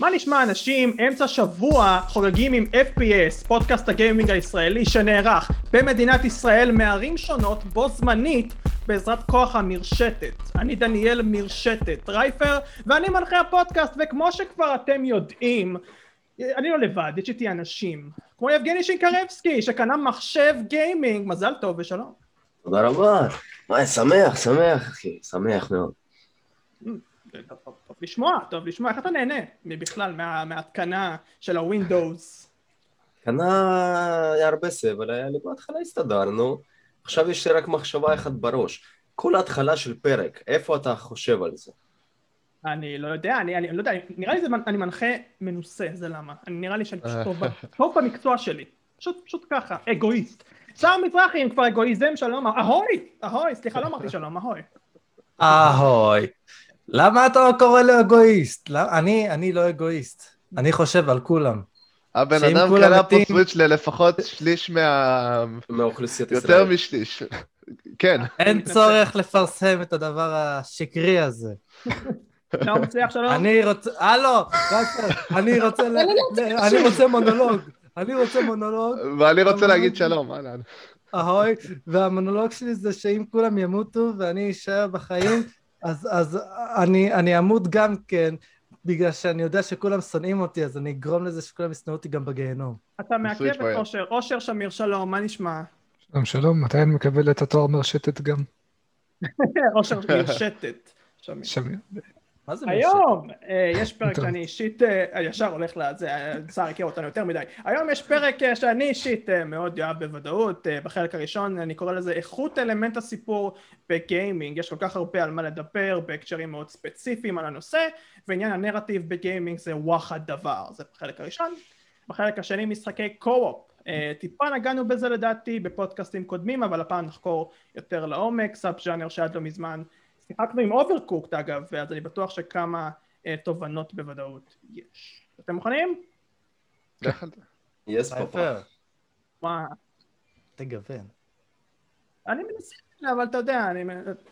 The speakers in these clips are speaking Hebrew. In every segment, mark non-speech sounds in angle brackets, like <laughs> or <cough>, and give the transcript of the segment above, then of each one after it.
מה נשמע אנשים? אמצע שבוע חוגגים עם FPS, פודקאסט הגיימינג הישראלי שנערך במדינת ישראל מערים שונות בו זמנית בעזרת כוח המרשתת. אני דניאל מרשתת רייפר ואני מנחה הפודקאסט וכמו שכבר אתם יודעים אני לא לבד, יש איתי אנשים כמו יבגני שינקרבסקי שקנה מחשב גיימינג, מזל טוב ושלום. תודה רבה. וואי, שמח, שמח אחי, שמח מאוד. לשמוע, טוב לשמוע, איך אתה נהנה בכלל מההתקנה של הווינדוס? התקנה היה הרבה סבל, היה לי בהתחלה הסתדרנו, עכשיו יש לי רק מחשבה אחת בראש. כל ההתחלה של פרק, איפה אתה חושב על זה? אני לא יודע, אני, אני לא יודע, נראה לי זה, אני מנחה מנוסה, זה למה. אני נראה לי שאני פשוט <laughs> טוב במקצוע שלי. פשוט, פשוט ככה, אגואיסט. שר מזרחי עם כבר אגואיזם, שלום, אהוי, אהוי, סליחה, לא אמרתי שלום, אהוי. אהוי. למה אתה קורא לו אגואיסט? אני, אני לא אגואיסט. אני חושב על כולם. הבן אדם קנה פה סוויץ' ללפחות שליש מה... מהאוכלוסיית ישראל. יותר משליש. כן. אין צורך לפרסם את הדבר השקרי הזה. אני רוצה, הלו, אני רוצה, אני רוצה מונולוג, אני רוצה מונולוג. ואני רוצה להגיד שלום, אהלן. אהוי, והמונולוג שלי זה שאם כולם ימותו ואני אשאר בחיים, אז, אז אני, אני אמות גם כן, בגלל שאני יודע שכולם שונאים אותי, אז אני אגרום לזה שכולם ישנאו אותי גם בגיהנום. אתה מעכב את אושר, אושר שמיר, שלום, מה נשמע? שלום, שלום, מתי אני מקבל את התואר מרשתת גם? <laughs> אושר מרשתת, שמיר. מה זה היום אה, יש פרק שאני אישית, אה, ישר הולך לזה, שר הכיר אותנו יותר מדי, היום יש פרק אה, שאני אישית מאוד אוהב בוודאות, בחלק הראשון אני קורא לזה איכות אלמנט הסיפור בגיימינג, יש כל כך הרבה על מה לדבר בהקשרים מאוד ספציפיים על הנושא, ועניין הנרטיב בגיימינג זה וואחד דבר, זה בחלק הראשון, בחלק השני משחקי co-op, טיפה נגענו בזה לדעתי בפודקאסטים קודמים, אבל הפעם נחקור יותר לעומק, sub ז'אנר שעד לא מזמן שיחקנו עם Overcooked אגב, אז אני בטוח שכמה אה, תובנות בוודאות יש. אתם מוכנים? יס פאפה. מה? תגוון. אני מנסה, אבל אתה יודע, אני...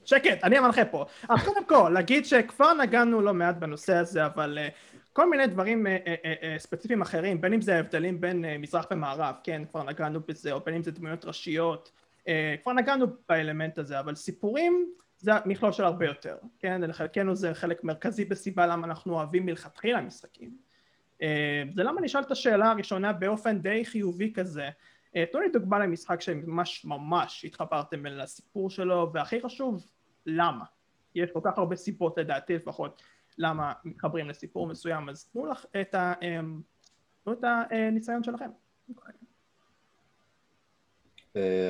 שקט, אני המנחה פה. אז קודם כל, להגיד שכבר נגענו לא מעט בנושא הזה, אבל uh, כל מיני דברים uh, uh, uh, ספציפיים אחרים, בין אם זה ההבדלים בין uh, מזרח ומערב, כן, כבר נגענו בזה, או בין אם זה דמויות ראשיות, uh, כבר נגענו באלמנט הזה, אבל סיפורים זה מכלול של הרבה יותר, כן? לחלקנו זה חלק מרכזי בסיבה למה אנחנו אוהבים מלכתחילה משחקים. אה, זה למה נשאל את השאלה הראשונה באופן די חיובי כזה. אה, תנו לי דוגמה למשחק שממש ממש התחברתם לסיפור שלו, והכי חשוב, למה? יש כל כך הרבה סיבות לדעתי לפחות למה מתחברים לסיפור מסוים, אז תנו לך את, ה, אה, תנו את הניסיון שלכם.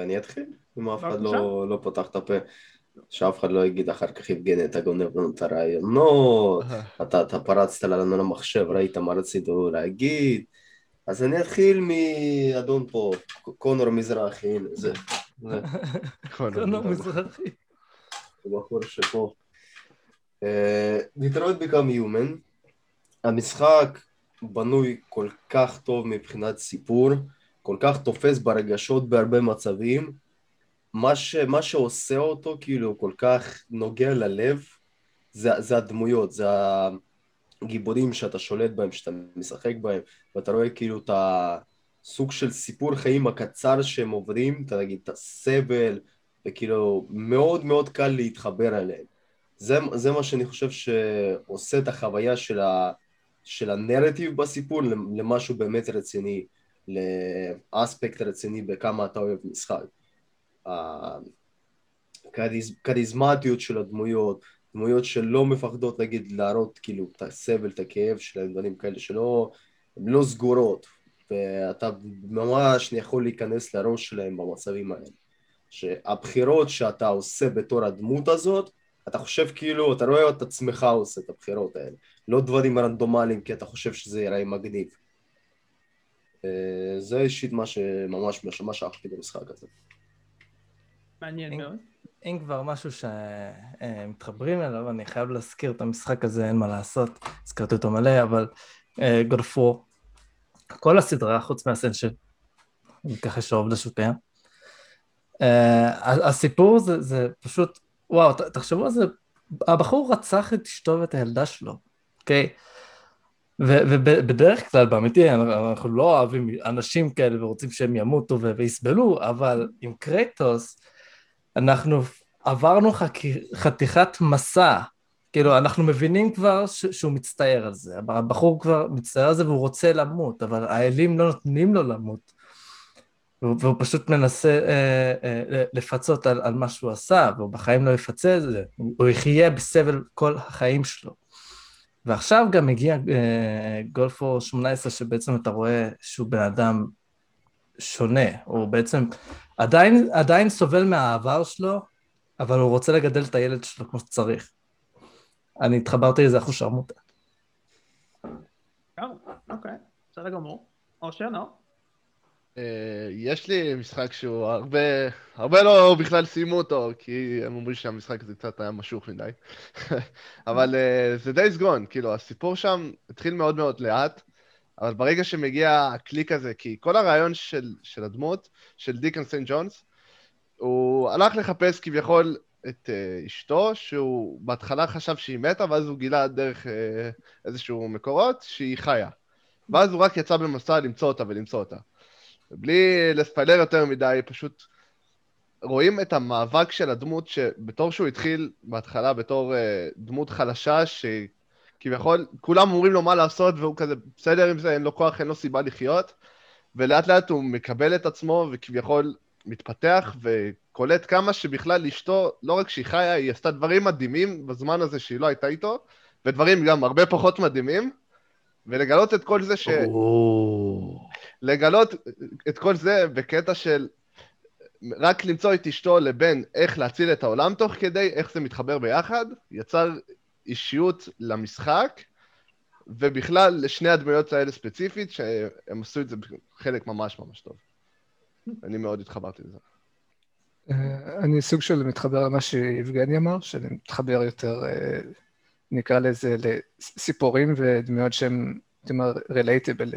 אני אתחיל, אם אף אחד לא, לא פותח את הפה. שאף אחד לא יגיד אחר כך יבגני אתה גונב לנו את הרעיונות, אתה, אתה פרצת לנו למחשב, ראית מה רציתי להגיד? אז אני אתחיל מאדון פה, קונור מזרחי, הנה זה. קונור מזרחי. הבחור שפה. דיטרויט ביקם יומן, המשחק בנוי כל כך טוב מבחינת סיפור, כל כך תופס ברגשות בהרבה מצבים מה, ש, מה שעושה אותו כאילו כל כך נוגע ללב זה, זה הדמויות, זה הגיבורים שאתה שולט בהם, שאתה משחק בהם ואתה רואה כאילו את הסוג של סיפור חיים הקצר שהם עוברים, אתה נגיד את הסבל וכאילו מאוד מאוד קל להתחבר אליהם. זה, זה מה שאני חושב שעושה את החוויה של, ה, של הנרטיב בסיפור למשהו באמת רציני, לאספקט רציני בכמה אתה אוהב משחק הכריזמטיות של הדמויות, דמויות שלא מפחדות נגיד להראות כאילו את הסבל, את הכאב שלהם, דברים כאלה שלא, הן לא סגורות ואתה ממש יכול להיכנס לראש שלהם במצבים האלה. שהבחירות שאתה עושה בתור הדמות הזאת אתה חושב כאילו, אתה רואה את עצמך עושה את הבחירות האלה. לא דברים רנדומליים כי אתה חושב שזה ייראה מגניב. אה, זה אישית מה שממש מה שאהבתי במשחק הזה מעניין מאוד. אם כבר משהו שמתחברים אליו, אני חייב להזכיר את המשחק הזה, אין מה לעשות, הזכרתי אותו מלא, אבל גולפור, אה, כל הסדרה, חוץ מהסנשל, ככה יש העובדה שהוא קיים. הסיפור זה, זה פשוט, וואו, תחשבו על זה, הבחור רצח את אשתו ואת הילדה שלו, אוקיי? ו- ובדרך כלל, באמיתי, אנחנו לא אוהבים אנשים כאלה ורוצים שהם ימותו ויסבלו, אבל עם קרייטוס, אנחנו עברנו חק- חתיכת מסע. כאילו, אנחנו מבינים כבר ש- שהוא מצטער על זה. הבחור כבר מצטער על זה והוא רוצה למות, אבל האלים לא נותנים לו למות. והוא, והוא פשוט מנסה אה, אה, לפצות על, על מה שהוא עשה, והוא בחיים לא יפצה את זה, הוא יחיה בסבל כל החיים שלו. ועכשיו גם מגיע אה, גולפור 18, שבעצם אתה רואה שהוא בן אדם שונה, הוא בעצם עדיין, עדיין סובל מהעבר שלו, אבל הוא רוצה לגדל את הילד שלו כמו שצריך. אני התחברתי לזה אחוז שרמוטה. אוקיי, בסדר גמור. אושר, נו. אה, יש לי משחק שהוא הרבה, הרבה לא בכלל סיימו אותו, כי הם אומרים שהמשחק הזה קצת היה משוך מדי. <laughs> אבל אה, זה Days Gone, כאילו, הסיפור שם התחיל מאוד מאוד לאט, אבל ברגע שמגיע הקליק הזה, כי כל הרעיון של, של הדמות, של דיקן סנט ג'ונס, הוא הלך לחפש כביכול את uh, אשתו, שהוא בהתחלה חשב שהיא מתה, ואז הוא גילה דרך uh, איזשהו מקורות שהיא חיה. ואז הוא רק יצא במסע למצוא אותה ולמצוא אותה. בלי לספיילר יותר מדי, פשוט רואים את המאבק של הדמות שבתור שהוא התחיל בהתחלה בתור uh, דמות חלשה, שכביכול כולם אומרים לו מה לעשות והוא כזה בסדר עם זה, אין לו כוח, אין לו סיבה לחיות, ולאט לאט הוא מקבל את עצמו וכביכול מתפתח וקולט כמה שבכלל אשתו, לא רק שהיא חיה, היא עשתה דברים מדהימים בזמן הזה שהיא לא הייתה איתו, ודברים גם הרבה פחות מדהימים, ולגלות את כל זה ש... לגלות את כל זה בקטע של רק למצוא את אשתו לבין איך להציל את העולם תוך כדי, איך זה מתחבר ביחד, יצר אישיות למשחק, ובכלל לשני הדמויות האלה ספציפית, שהם עשו את זה חלק ממש ממש טוב. אני מאוד התחברתי לזה. אה, אני סוג של מתחבר למה שיבגני אמר, שאני מתחבר יותר, אה, נקרא לזה, לסיפורים ודמויות שהם הייתי אומר, relatable,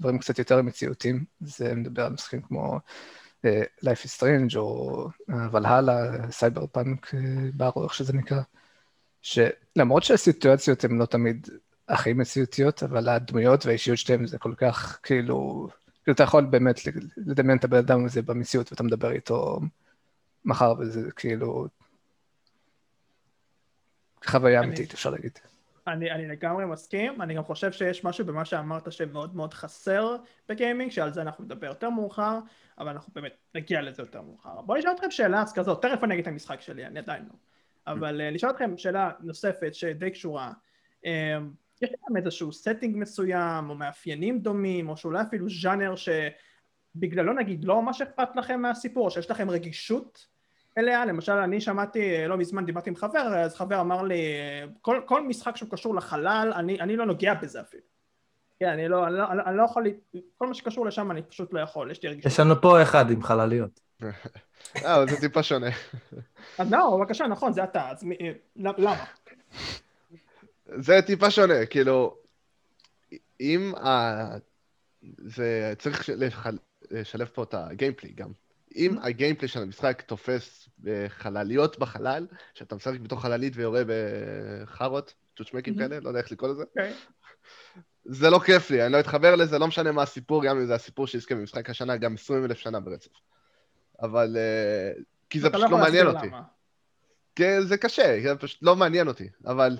דברים קצת יותר מציאותיים. זה מדבר על משחקים כמו uh, Life is Strange או ולהלה, סייבר פאנק בארו, איך שזה נקרא. שלמרות שהסיטואציות הן לא תמיד הכי מציאותיות, אבל הדמויות והאישיות שלהם זה כל כך כאילו, כאילו אתה יכול באמת לדמיין את הבן אדם הזה במציאות ואתה מדבר איתו מחר וזה כאילו חוויה אמיתית אפשר להגיד. אני, אני לגמרי מסכים, אני גם חושב שיש משהו במה שאמרת שמאוד מאוד חסר בגיימינג, שעל זה אנחנו נדבר יותר מאוחר, אבל אנחנו באמת נגיע לזה יותר מאוחר. בואו נשאל אתכם שאלה אז כזאת, תכף אני אגיד את המשחק שלי, אני עדיין לא. אבל uh, נשאל אתכם שאלה נוספת שדי קשורה. Uh, יש לכם איזשהו setting מסוים, או מאפיינים דומים, או שאולי אפילו ז'אנר שבגללו נגיד לא ממש אכפת לכם מהסיפור, או שיש לכם רגישות אליה, למשל אני שמעתי, לא מזמן דיברתי עם חבר, אז חבר אמר לי, כל, כל משחק שהוא קשור לחלל, אני, אני לא נוגע בזה אפילו. כן, אני לא, אני לא, אני לא יכול, כל מה שקשור לשם אני פשוט לא יכול, יש לי רגישות. יש לנו פה אחד עם חלליות. אה, זה טיפה שונה. אז לא, בבקשה, נכון, זה אתה, אז מי, למה? זה טיפה שונה, כאילו, אם ה... זה צריך לשלב פה את הגיימפלי גם. אם הגיימפלי של המשחק תופס בחלליות בחלל, שאתה משחק בתוך חללית ויורה בחארות, צ'וצ'מקים כאלה, לא יודע איך לקרוא לזה, אוקיי. זה לא כיף לי, אני לא אתחבר לזה, לא משנה מה הסיפור, גם אם זה הסיפור שיזכה במשחק השנה, גם 20 אלף שנה ברצף. אבל... אה, כי זה פשוט לא מעניין אותי. כי זה קשה, זה פשוט לא מעניין אותי. אבל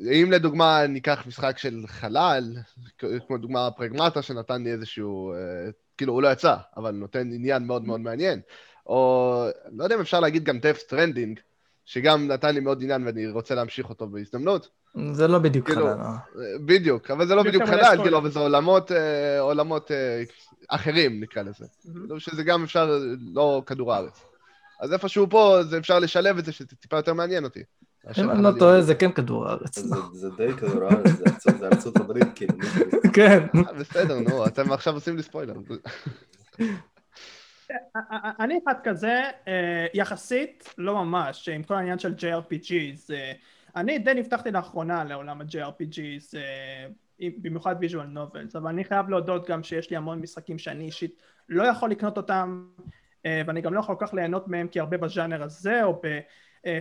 אם לדוגמה ניקח משחק של חלל, כמו דוגמה Pragmata שנתן לי איזשהו אה, כאילו, הוא לא יצא, אבל נותן עניין מאוד מאוד מעניין. או, לא יודע אם אפשר להגיד גם Death Stranding, שגם נתן לי מאוד עניין ואני רוצה להמשיך אותו בהזדמנות. זה לא בדיוק כאילו, חלל. אה. בדיוק, אבל זה לא בדיוק חלל, כאילו, אבל זה עולמות, אה, עולמות אה, אחרים, נקרא לזה. כאילו שזה גם אפשר, לא כדור הארץ. אז איפשהו פה, זה אפשר לשלב את זה, שזה טיפה יותר מעניין אותי. אם אני לא טועה, זה כן כדור הארץ. זה די כדור הארץ, זה ארצות הברית, כאילו. <laughs> כן. בסדר, נו, אתם עכשיו עושים לי ספוילר. אני אחד כזה, יחסית, לא ממש, עם כל העניין של JRPGs. אני די נפתחתי לאחרונה לעולם ה-JRPGs, במיוחד visual novels, אבל אני חייב להודות גם שיש לי המון משחקים שאני אישית לא יכול לקנות אותם, ואני גם לא יכול כל כך ליהנות מהם כי הרבה בז'אנר הזה, או ב... אה,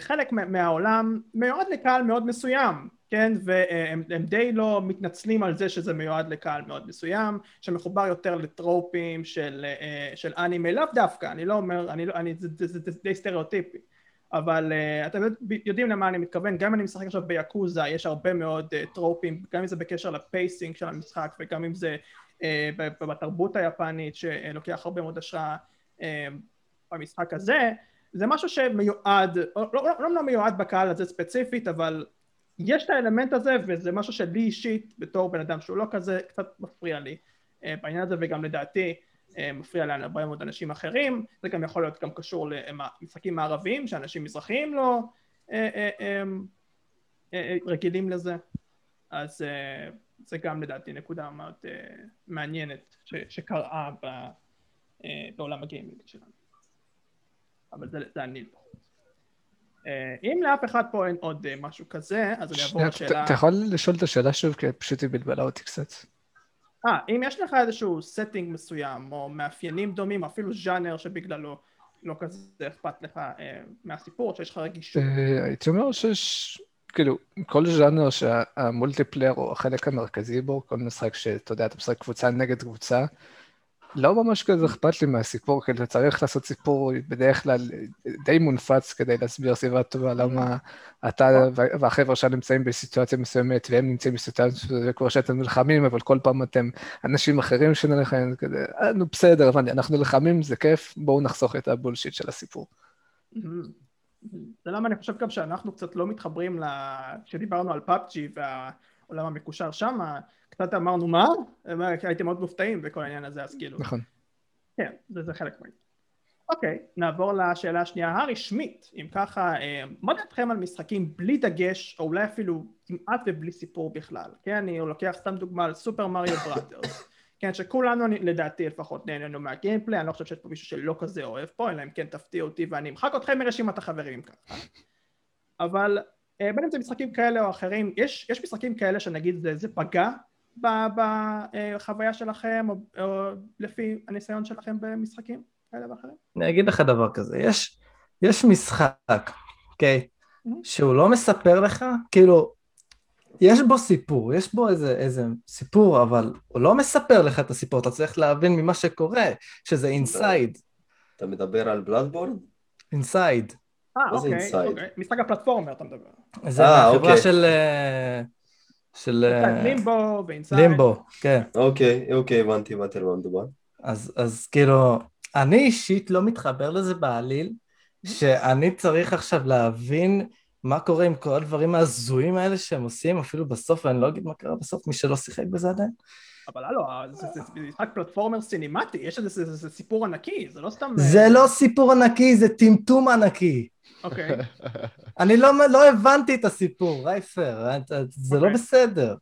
מהעולם מיועד לקהל מאוד מסוים, כן, והם הם די לא מתנצלים על זה שזה מיועד לקהל מאוד מסוים, שמחובר יותר לטרופים של, אה, של אנימה, לאו דווקא, אני לא אומר, אני לא, אני, זה, זה, זה, זה די סטריאוטיפי, אבל uh, אתם יודעים למה אני מתכוון, גם אם אני משחק עכשיו ביאקוזה, יש הרבה מאוד uh, טרופים, גם אם זה בקשר לפייסינג של המשחק, וגם אם זה uh, בתרבות היפנית, שלוקח הרבה מאוד השראה uh, במשחק הזה, זה משהו שמיועד, לא, לא, לא, לא מיועד בקהל הזה ספציפית, אבל יש את האלמנט הזה, וזה משהו שלי אישית, בתור בן אדם שהוא לא כזה, קצת מפריע לי uh, בעניין הזה, וגם לדעתי מפריע להרבה מאוד אנשים אחרים, זה גם יכול להיות גם קשור למשחקים מערביים שאנשים מזרחיים לא אה, אה, אה, רגילים לזה, אז זה גם לדעתי נקודה מאוד מעניינת שקראה בעולם הגיימינג שלנו, אבל זה, זה אני בחוץ. אם לאף אחד פה אין עוד משהו כזה, אז אני אעבור לשאלה... אתה יכול לשאול את השאלה שוב, כי פשוט היא בלבלה אותי קצת. אה, אם יש לך איזשהו setting מסוים, או מאפיינים דומים, אפילו ז'אנר שבגללו לא כזה אכפת לך אה, מהסיפור, שיש לך רגישות. אה, הייתי אומר שיש, כאילו, כל ז'אנר שהמולטיפלייר הוא החלק המרכזי בו, כל משחק שאתה יודע, אתה משחק קבוצה נגד קבוצה, לא ממש כזה אכפת לי מהסיפור, כי אתה צריך לעשות סיפור בדרך כלל די מונפץ כדי להסביר סיבה טובה למה אתה והחבר'ה שלך נמצאים בסיטואציה מסוימת והם נמצאים בסיטואציה כבר שאתם נלחמים, אבל כל פעם אתם אנשים אחרים שנלחמים, כזה, אה, נו בסדר, הבנתי, אנחנו נלחמים, זה כיף, בואו נחסוך את הבולשיט של הסיפור. זה למה אני חושב גם שאנחנו קצת לא מתחברים, כשדיברנו על פאפג'י והעולם המקושר שם, קצת אמרנו מה? הייתם מאוד מופתעים בכל העניין הזה, אז כאילו... נכון. כן, זה, זה חלק מהעניין. אוקיי, נעבור לשאלה השנייה הרשמית. אם ככה, אה, מה דעתכם על משחקים בלי דגש, או אולי אפילו כמעט ובלי סיפור בכלל? כן, אני לוקח סתם דוגמה על סופר מריו בראדרס. כן, שכולנו לדעתי לפחות נהנינו מהגיימפליי, אני לא חושב שיש פה מישהו שלא כזה אוהב פה, אלא אם כן תפתיע אותי ואני אמחק אתכם מרשימת החברים ככה. אבל בין אם זה משחקים כאלה או אחרים, יש, יש משחקים כאלה שנגיד זה, זה פגע בחוויה שלכם, או, או לפי הניסיון שלכם במשחקים כאלה ואחרים? אני אגיד לך דבר כזה, יש, יש משחק, אוקיי, okay, mm-hmm. שהוא לא מספר לך, כאילו, יש בו סיפור, יש בו איזה, איזה סיפור, אבל הוא לא מספר לך את הסיפור, אתה צריך להבין ממה שקורה, שזה אינסייד. אתה מדבר על Bloodborne? Inside. אה, אוקיי, אוקיי, משחק ה platformer אתה מדבר. זה אה, מהחברה אוקיי. של... אה, של... אה, Limbo ו Inside. Limbo, כן. אוקיי, אוקיי, הבנתי, הבנתי על מה מדובר. אז, אז כאילו, אני אישית לא מתחבר לזה בעליל, שאני צריך עכשיו להבין מה קורה עם כל הדברים ההזויים האלה שהם עושים, אפילו בסוף, ואני לא אגיד מה קרה בסוף, מי שלא שיחק בזה עדיין. אבל הלו, זה משחק פלטפורמר סינימטי, יש איזה סיפור ענקי, זה לא סתם... זה לא סיפור ענקי, זה טמטום ענקי. אוקיי. <laughs> אני לא, לא הבנתי את הסיפור, רייפר, זה לא בסדר.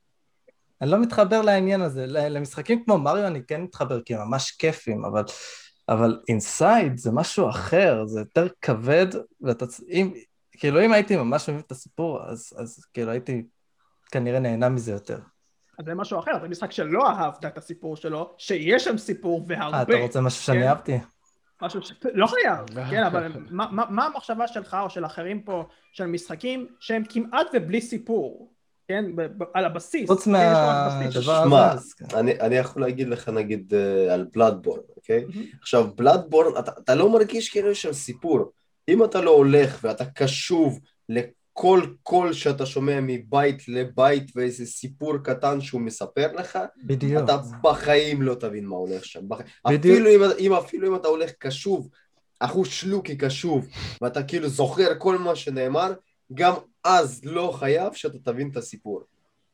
אני לא מתחבר לעניין הזה. למשחקים כמו מריו אני כן מתחבר, כי הם ממש כיפים, אבל, אבל אינסייד זה משהו אחר, זה יותר כבד, ואתה... אם, כאילו, אם הייתי ממש מבין את הסיפור, אז, אז כאילו הייתי כנראה נהנה מזה יותר. אז זה משהו אחר, זה משחק שלא אהבת את הסיפור שלו, שיש שם סיפור והרבה. אה, אתה רוצה משהו שאני כן? אהבתי? משהו ש... לא חייב, <laughs> כן, אבל מה, מה, מה המחשבה שלך או של אחרים פה, של משחקים שהם כמעט ובלי סיפור, כן, על הבסיס. חוץ כן, מהדבר הזה. שמע, אני, אני יכול להגיד לך נגיד uh, על בלאדבורן, אוקיי? עכשיו, בלאדבורן, אתה, אתה לא מרגיש כאילו יש שם סיפור. אם אתה לא הולך ואתה קשוב כל קול שאתה שומע מבית לבית ואיזה סיפור קטן שהוא מספר לך, בדיוק. אתה בחיים לא תבין מה הולך שם. בח... אפילו, אם, אם, אפילו אם אתה הולך קשוב, אחוז שלוקי קשוב, ואתה כאילו זוכר כל מה שנאמר, גם אז לא חייב שאתה תבין את הסיפור.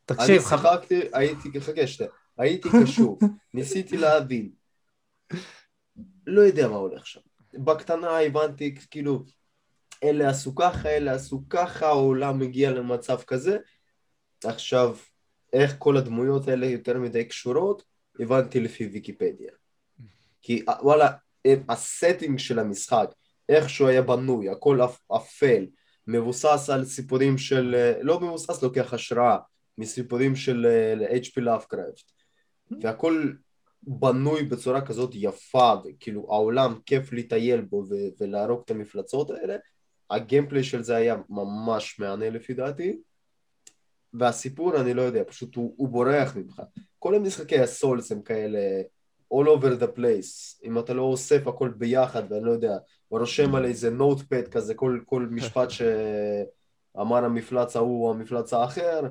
תקשיב, אני שיחקתי, הייתי, חכה שנייה, הייתי קשוב, <laughs> ניסיתי להבין. לא יודע מה הולך שם. בקטנה הבנתי, כאילו, אלה עשו ככה, אלה עשו ככה, העולם מגיע למצב כזה. עכשיו, איך כל הדמויות האלה יותר מדי קשורות, הבנתי לפי ויקיפדיה. כי וואלה, ה setting של המשחק, איך שהוא היה בנוי, הכל אפל, מבוסס על סיפורים של, לא מבוסס, לוקח השראה מסיפורים של H.P. Lovecraft. והכל בנוי בצורה כזאת יפה, וכאילו העולם כיף לטייל בו ולהרוג את המפלצות האלה, הגיימפליי של זה היה ממש מהנה לפי דעתי, והסיפור, אני לא יודע, פשוט הוא, הוא בורח ממך. כל המשחקי הסולס הם כאלה all over the place. אם אתה לא אוסף הכל ביחד, ואני לא יודע, ורושם על איזה נוטפד כזה, כל, כל משפט <laughs> שאמר המפלץ ההוא או המפלץ האחר,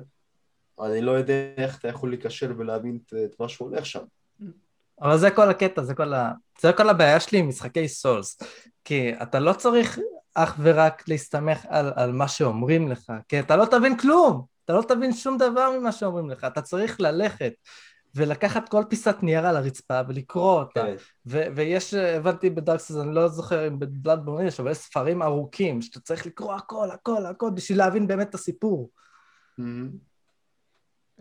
אני לא יודע איך אתה יכול לקשר ולהבין את, את מה שהולך שם. אבל זה כל הקטע, זה כל, ה... זה כל הבעיה שלי עם משחקי סולס. כי אתה לא צריך אך ורק להסתמך על, על מה שאומרים לך, כי אתה לא תבין כלום, אתה לא תבין שום דבר ממה שאומרים לך, אתה צריך ללכת ולקחת כל פיסת נייר על הרצפה ולקרוא אותה. כן. ו- ויש, הבנתי בדארקסס, אני לא זוכר אם בבלאד בורן יש, אבל יש ספרים ארוכים, שאתה צריך לקרוא הכל, הכל, הכל, בשביל להבין באמת את הסיפור.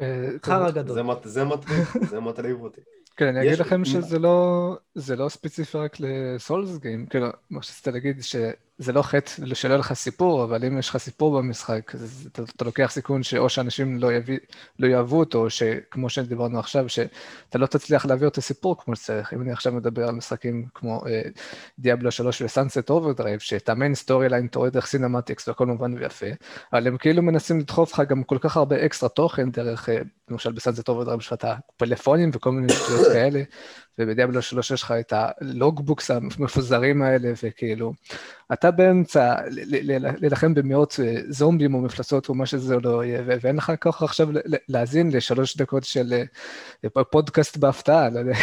אה, חרא גדול. זה, מת- זה מטריד אותי. כן, אני אגיד לכם שזה לא, זה לא ספציפי רק ל Souls game, כאילו, מה שרצית להגיד, שזה לא חטא שלא יהיה לך סיפור, אבל אם יש לך סיפור במשחק, אז אתה, אתה לוקח סיכון שאו שאנשים לא, יביא, לא יאהבו אותו, או שכמו שדיברנו עכשיו, שאתה לא תצליח להעביר את הסיפור כמו שצריך. אם אני עכשיו מדבר על משחקים כמו Diablo 3 ו Sunset Overdrive, שאת ה main storyline רואה דרך cinematics והכל מובן ויפה, אבל הם כאילו מנסים לדחוף לך גם כל כך הרבה אקסטרה תוכן דרך, אה, למשל ב Sunset Overdrive יש לך את הפלאפונים וכל מיני <coughs> שטויות כאלה, וב Diablo 3 יש לך את ה logbooks המפוזרים האלה, וכאילו, אתה באמצע להילחם במאות אה, זומבים או מפלצות או מה שזה לא יהיה, ואין לך כוח עכשיו להאזין לשלוש דקות של אה, פודקאסט בהפתעה, לא יודע.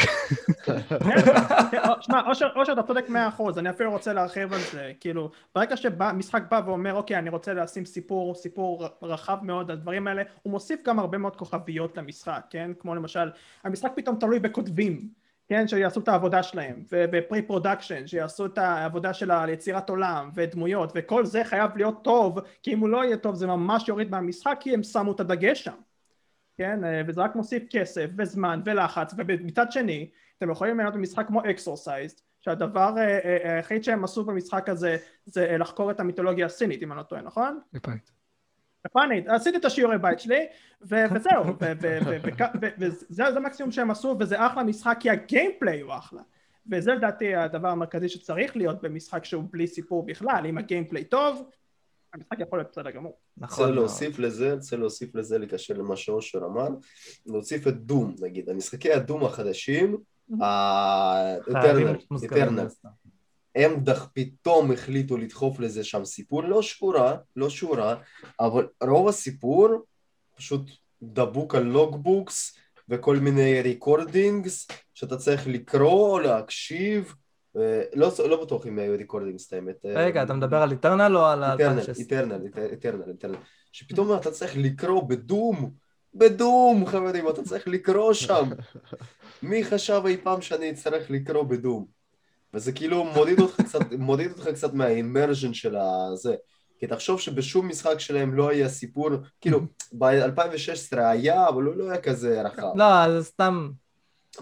שמע, אושר, אתה צודק מאה אחוז, אני אפילו רוצה להרחיב על זה, כאילו, ברגע שמשחק בא ואומר, אוקיי, אני רוצה לשים סיפור, סיפור רחב מאוד על הדברים האלה, הוא מוסיף גם הרבה מאוד כוכביות למשחק, כן? כמו למשל, המשחק פתאום תלוי בכותבים, כן, שיעשו את העבודה שלהם, וב pre-production, שיעשו את העבודה של היצירת עולם, ודמויות, וכל זה חייב להיות טוב, כי אם הוא לא יהיה טוב זה ממש יוריד מהמשחק, כי הם שמו את הדגש שם, כן, אה, וזה רק מוסיף כסף, וזמן, ולחץ, ומצד שני, אתם יכולים לראות במשחק כמו אקסורסייזד, שהדבר אה, אה, היחיד שהם עשו במשחק הזה, זה לחקור את המיתולוגיה הסינית, אם אני לא טועה, נכון? יפנית. יפנית, עשיתי את השיעורי בית שלי, <laughs> וזהו, וזה זה המקסימום שהם עשו, וזה אחלה משחק, כי הגיימפליי הוא אחלה. וזה לדעתי הדבר המרכזי שצריך להיות במשחק שהוא בלי סיפור בכלל, אם הגיימפליי טוב, המשחק יכול להיות בסדר גמור. נכון. מאוד. להוסיף לזה, רוצה להוסיף לזה, לקשר למה שאושר אמר, להוסיף את דום, נגיד, המשחקי הדום החדשים, חייבים הם דח פתאום החליטו לדחוף לזה שם סיפור, לא שורה, לא שורה, אבל רוב הסיפור פשוט דבוק על logbooks וכל מיני recordings שאתה צריך לקרוא, להקשיב, אה, לא, לא בטוח אם היו recordings את האמת. אה, רגע, אתה מדבר על Eternal או על Eternal, 2016? Eternal, Eternal, Eternal, שפתאום אתה צריך לקרוא ב Doom, ב Doom חברים, אתה צריך לקרוא שם. <laughs> מי חשב אי פעם שאני אצטרך לקרוא ב Doom? וזה כאילו מוריד אותך קצת, מוריד אותך קצת מה immersion של הזה. כי תחשוב שבשום משחק שלהם לא היה סיפור, כאילו, ב-2016 היה, אבל הוא לא היה כזה רחב. לא, זה סתם...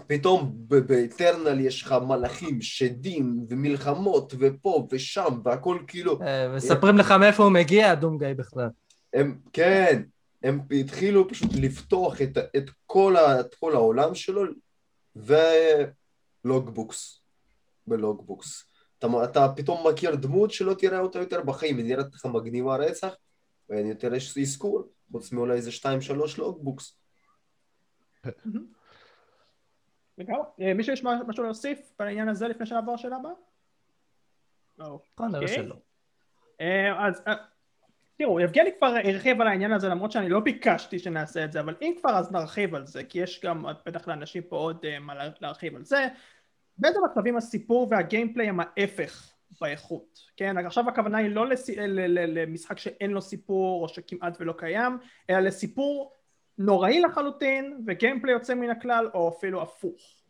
פתאום באטרנל יש לך מלאכים, שדים, ומלחמות, ופה ושם, והכל כאילו... אה, מספרים לך מאיפה הוא מגיע, דום גיא בכלל. הם, כן, הם התחילו פשוט לפתוח את, את, כל, ה, את כל העולם שלו ולוגבוקס, בלוגבוקס. אתה, אתה פתאום מכיר דמות שלא תראה אותה יותר בחיים, היא נראית לך מגניבה רצח, ואין יותר יש אזכור, חוץ מאולי איזה שתיים שלוש לוגבוקס. לגמרי. אה, מישהו יש משהו להוסיף בעניין הזה לפני שנעבור לשאלה הבאה? לא. אוקיי. שלא. אה, אז אה, תראו, יבגני כבר הרחיב על העניין הזה למרות שאני לא ביקשתי שנעשה את זה, אבל אם כבר אז נרחיב על זה, כי יש גם בטח לאנשים פה עוד מה לה- להרחיב על זה. באיזה מצבים הסיפור והגיימפליי הם ההפך באיכות, כן? עכשיו הכוונה היא לא לס... למשחק שאין לו סיפור או שכמעט ולא קיים, אלא לסיפור נוראי לחלוטין וגיימפליי יוצא מן הכלל או אפילו הפוך.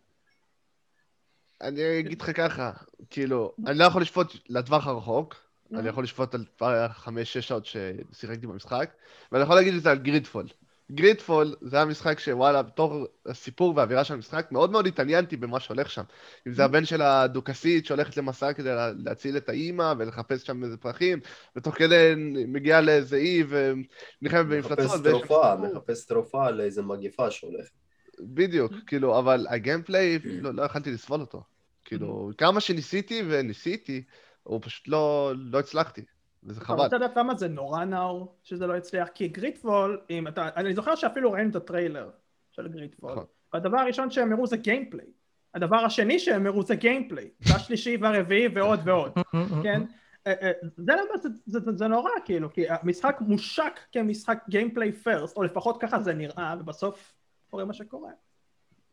אני אגיד לך ככה, כאילו, אני לא יכול לשפוט לטווח הרחוק, אני יכול לשפוט על כבר חמש-שש שעות ששיחקתי במשחק, ואני יכול להגיד את זה על גרידפול. גרידפול זה היה משחק שוואלה, בתור הסיפור והאווירה של המשחק, מאוד מאוד התעניינתי במה שהולך שם. אם זה הבן של הדוכסית שהולכת למסע כדי לה- להציל את האימא ולחפש שם איזה פרחים, ותוך כדי מגיעה לאיזה אי ונלחמת במפלצות. מחפש תרופה. מחפש תרופה לאיזה מגפה שהולכת. בדיוק, כאילו, אבל הגיימפליי, לא, לא יכלתי לסבול אותו. כאילו, כמה שניסיתי וניסיתי, הוא פשוט לא, לא הצלחתי. וזה אתה חבל. רוצה לדעת למה זה נורא נאור שזה לא הצליח? כי גריטפול, אם אתה, אני זוכר שאפילו ראינו את הטריילר של Godfall, נכון. והדבר הראשון שהם הראו זה gameplay. הדבר השני שהם הראו זה gameplay, והשלישי והרביעי ועוד ועוד, <laughs> כן? אה, אה, זה, למה זה, זה, זה, זה נורא כאילו, כי המשחק מושק כמשחק gameplay first, או לפחות ככה זה נראה, ובסוף קורה מה שקורה.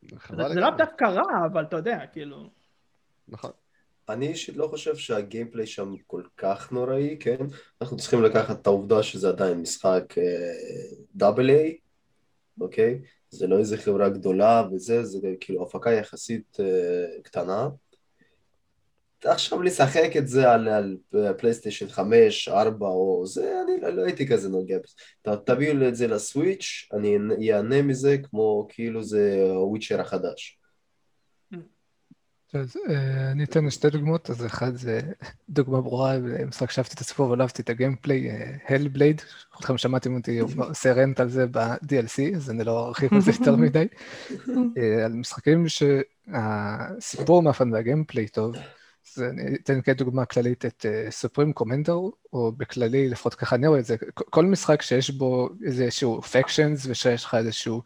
זה, זה לגמרי. דווקא רע, אבל אתה יודע, כאילו... נכון. אני אישית לא חושב שה gameplay שם כל כך נוראי, כן? אנחנו צריכים לקחת את העובדה שזה עדיין משחק דאבל איי, אוקיי? זה לא איזה חברה גדולה וזה, זה כאילו הפקה יחסית אה, קטנה. עכשיו לשחק את זה על, על פלייסטיישן 5, 4 או זה, אני לא, לא הייתי כזה נוגע בזה. תביאו את זה לסוויץ', אני אהנה מזה כמו כאילו זה הוויצ'ר החדש. אז אה, אני אתן שתי דוגמאות, אז אחד זה דוגמה ברורה, משחק שאהבתי את הסיפור אבל אהבתי את הגיימפליי, הלבלייד, כולכם שמעתם אותי <laughs> עושה רנט על זה ב-DLC, אז אני לא ארחיב על זה יותר <laughs> מדי. אה, על משחקים שהסיפור מאפן והגיימפליי טוב, אז אני אתן כדוגמה כללית את סופרים קומנדר, או בכללי, לפחות ככה אני רואה את זה, כל- משחק שיש בו איזשהו פקשנס, ושיש לך איזשהו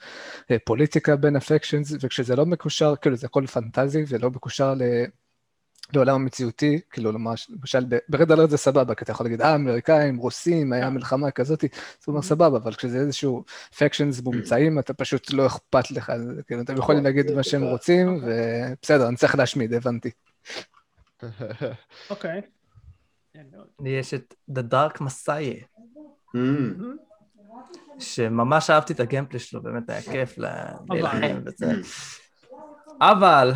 אה, פוליטיקה בין הפקשנס, וכשזה לא מקושר, כאילו זה הכל פנטזי ולא מקושר ל... לעולם המציאותי, כאילו למשל ברד אלרט זה סבבה, כי אתה יכול להגיד, אה, אמריקאים, רוסים, היה מלחמה כזאת, זאת אומרת סבבה, אבל כשזה איזשהו פקשנס מומצאים, אתה פשוט לא אכפת לך, זה כאילו, אתם יכולים להגיד מה שהם רוצים, ובסדר, אני צריך להשמיד, הבנתי. אוקיי. <laughs> יש את The Dark Messiah, Mm. שממש אהבתי את הגיימפלי שלו, באמת היה כיף להילחם וזה. אבל,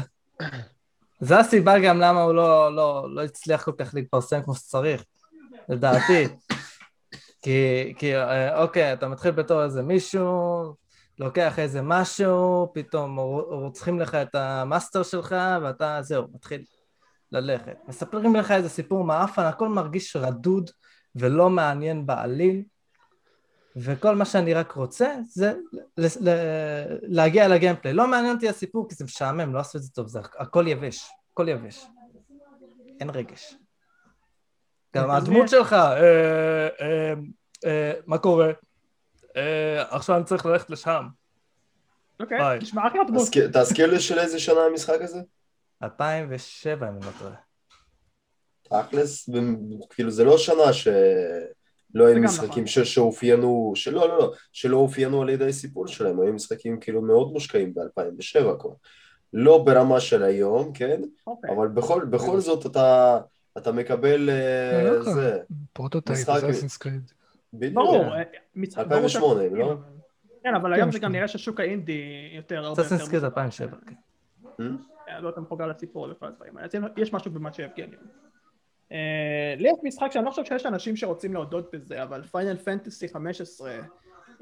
זו הסיבה גם למה הוא לא, לא, לא הצליח כל כך להתפרסם כמו שצריך, לדעתי. כי, כי אה, אוקיי, אתה מתחיל בתור איזה מישהו, לוקח איזה משהו, פתאום רוצחים לך את המאסטר שלך, ואתה, זהו, מתחיל ללכת. מספרים לך איזה סיפור מעפן, הכל מרגיש רדוד ולא מעניין בעליל, וכל מה שאני רק רוצה זה ל- ל- להגיע לגיימפליי. לא מעניין אותי הסיפור כי זה משעמם, לא עשו את זה טוב, זה הכל יבש, הכל יבש. אין רגש. גם הדמות שלך, אה, אה, אה, מה קורה? אה, עכשיו אני צריך ללכת לשם. אוקיי. נשמע אחלה דמות. תזכיר- תזכיר לי של איזה שנה המשחק הזה? 2007 אם אני לא טועה. תכלס, כאילו זה לא שנה שלא היו משחקים נכון. ש- שאופיינו, שלא, לא, לא, שלא אופיינו על ידי סיפור שלהם, היו משחקים כאילו מאוד מושקעים ב-2007 כבר. לא ברמה של היום, כן? אוקיי. אבל בכל, בכל זאת אתה, אתה מקבל אה, לא. זה, Prototype, משחק- Assassin's Creed. בדיוק. ברור. כן. אה, 2008, לא? כן, אבל היום זה כן, גם נראה ששוק האינדי יותר הרבה יותר... Assassin's Creed מוזר. 2007, כן. לא אתה מחובר לסיפור וכל הדברים האלה. אז יש משהו במה שיבגני. אה, לי יש משחק שאני לא חושב שיש אנשים שרוצים להודות בזה, אבל פיינל פנטסי 15,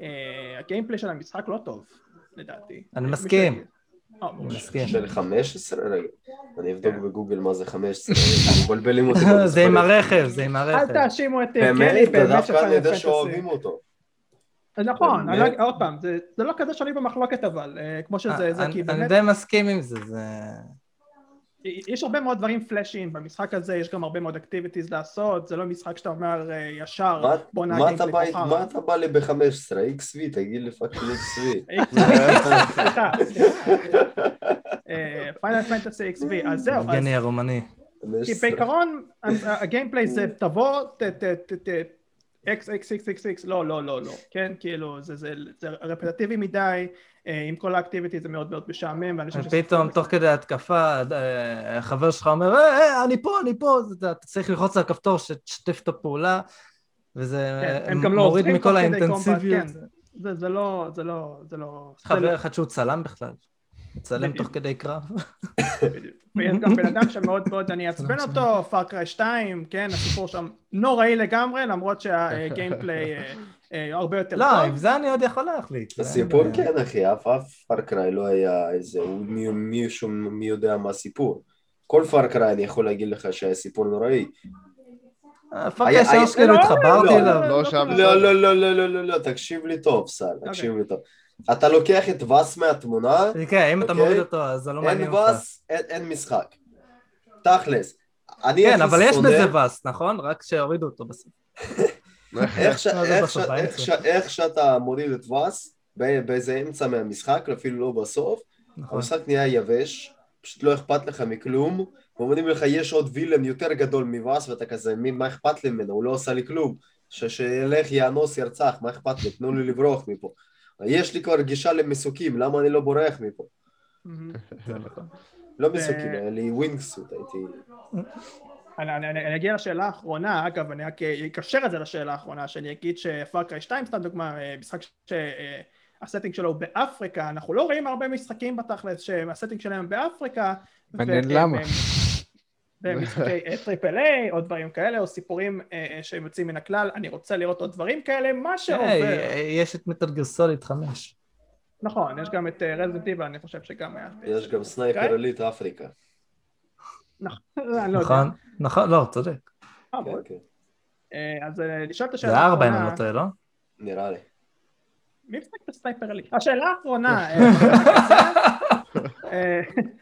אה, הגיימפליי של המשחק לא טוב, לדעתי. אני מסכים. אה, מסכים. של 15? רגע, אני אבדוק כן. בגוגל מה זה 15, <laughs> מבלבלים אותי זה עם. הרכב, זה עם אל הרכב. תאשימו את אה, באמת? גני, באמת דווקא אני שפיינל יודע פנטסי. שאוהבים אותו. נכון, אני? לא- עוד פעם, זה זה לא כזה שאני במחלוקת אבל, אה, כמו שזה, זה אני כי אני באמת, די מסכים עם זה, זה... יש הרבה מאוד דברים פלאשיים במשחק הזה, יש גם הרבה מאוד אקטיביטיז לעשות, זה לא משחק שאתה אומר אה, ישר, מה- בוא מה אתה נהגים בא- כוכב. מה אתה בא לי ב-15? XV, תגיד לי פאקינג XV. סליחה, פיינל פנטסי XV, אז זהו, יבגני הרומני. כי בעיקרון הגיימפליי זה תבוא, אקס, אקס, אקס, אקס, אקס, לא, לא, לא, לא, כן? כאילו, זה, זה, זה רפטטיבי מדי, אה, עם כל האקטיביטי זה מאוד מאוד משעמם, ואנשים... ופתאום תוך כדי התקפה, אה, החבר שלך אומר, "אה, אה, אני פה, אני פה, אתה צריך ללחוץ על הכפתור שתשתף את הפעולה, וזה כן, לא מוריד מכל האינטנסיביות. קומבט, זה, לא, זה לא, זה לא... חבר לא- אחד שהוא צלם בכלל, מצלם. תוך כדי קרב. בדיוק. ויש גם בן אדם שמאוד מאוד אני אעצבן אותו, פארקריי 2, כן, הסיפור שם נוראי לגמרי, למרות שהגיימפליי אה, אה, הרבה יותר לא, טוב. עם זה אני עוד יכול להחליט. זה- הסיפור כן אחי, אף פארקריי לא היה איזה, הוא מי- מישהו מי יודע מה הסיפור. כל פארקריי אני יכול להגיד לך שהיה סיפור נוראי. אה, פאק היה- הישר היה- שכאילו לא, התחברתי לא, אליו. לא. לא לא לא לא לא לא לא תקשיב לי טוב סל, תקשיב לי טוב. אתה לוקח את ואס מהתמונה, כן, אם אתה אוקיי. מוריד אותו, אז זה לא מעניין אותך. אין- אין משחק. תכלס. אני כן, אבל יש בזה ואס, נכון? רק שהורידו אותו בסוף. <laughs> <laughs> איך שאתה מוריד את ואס, ב- באיזה אמצע מהמשחק, אפילו לא בסוף, נכון. המשחק נהיה יבש, פשוט לא אכפת לך מכלום, ואומרים לך יש עוד וילן יותר גדול מוואס, ואתה כזה, מי, מה אכפת לי ממנו? הוא לא עשה לי כלום. ש- שילך, יאנוס, ירצח, מה אכפת לי? תנו לי לברוח מפה. יש לי כבר גישה למסוקים, למה אני לא בורח מפה? <laughs> מהמם. לא ו- מסוקים, היה לי wingsuit, הייתי... אני, אני, אני, אני אגיע לשאלה האחרונה, אגב, אני רק אקשר את זה לשאלה האחרונה, שאני אגיד ש Far Cry 2, סתם דוגמה, אה, משחק שה setting שלו הוא באפריקה, אנחנו לא רואים הרבה משחקים בתכלס שה setting שלהם הם באפריקה. מעניין ו- למה. במשחקי triple A או דברים כאלה, או סיפורים אה, אה, שהם יוצאים מן הכלל, אני רוצה לראות עוד דברים כאלה, מה שעובר. היי, יש את Metal Gear Solid 5. נכון, יש גם את רזנט איבל, אני חושב שגם היה. יש גם סנייפר אוקיי. עילית אפריקה. נכון, <laughs> לא יודע. נכון? נכון, לא, צודק. אה, כן. כן, אה, אז אה, לשאול את השאלה זה ארבע אם. אני לא טועה, לא? נראה לי. מי משחק בסנייפר עלי? השאלה האחרונה, <laughs> אה, אה,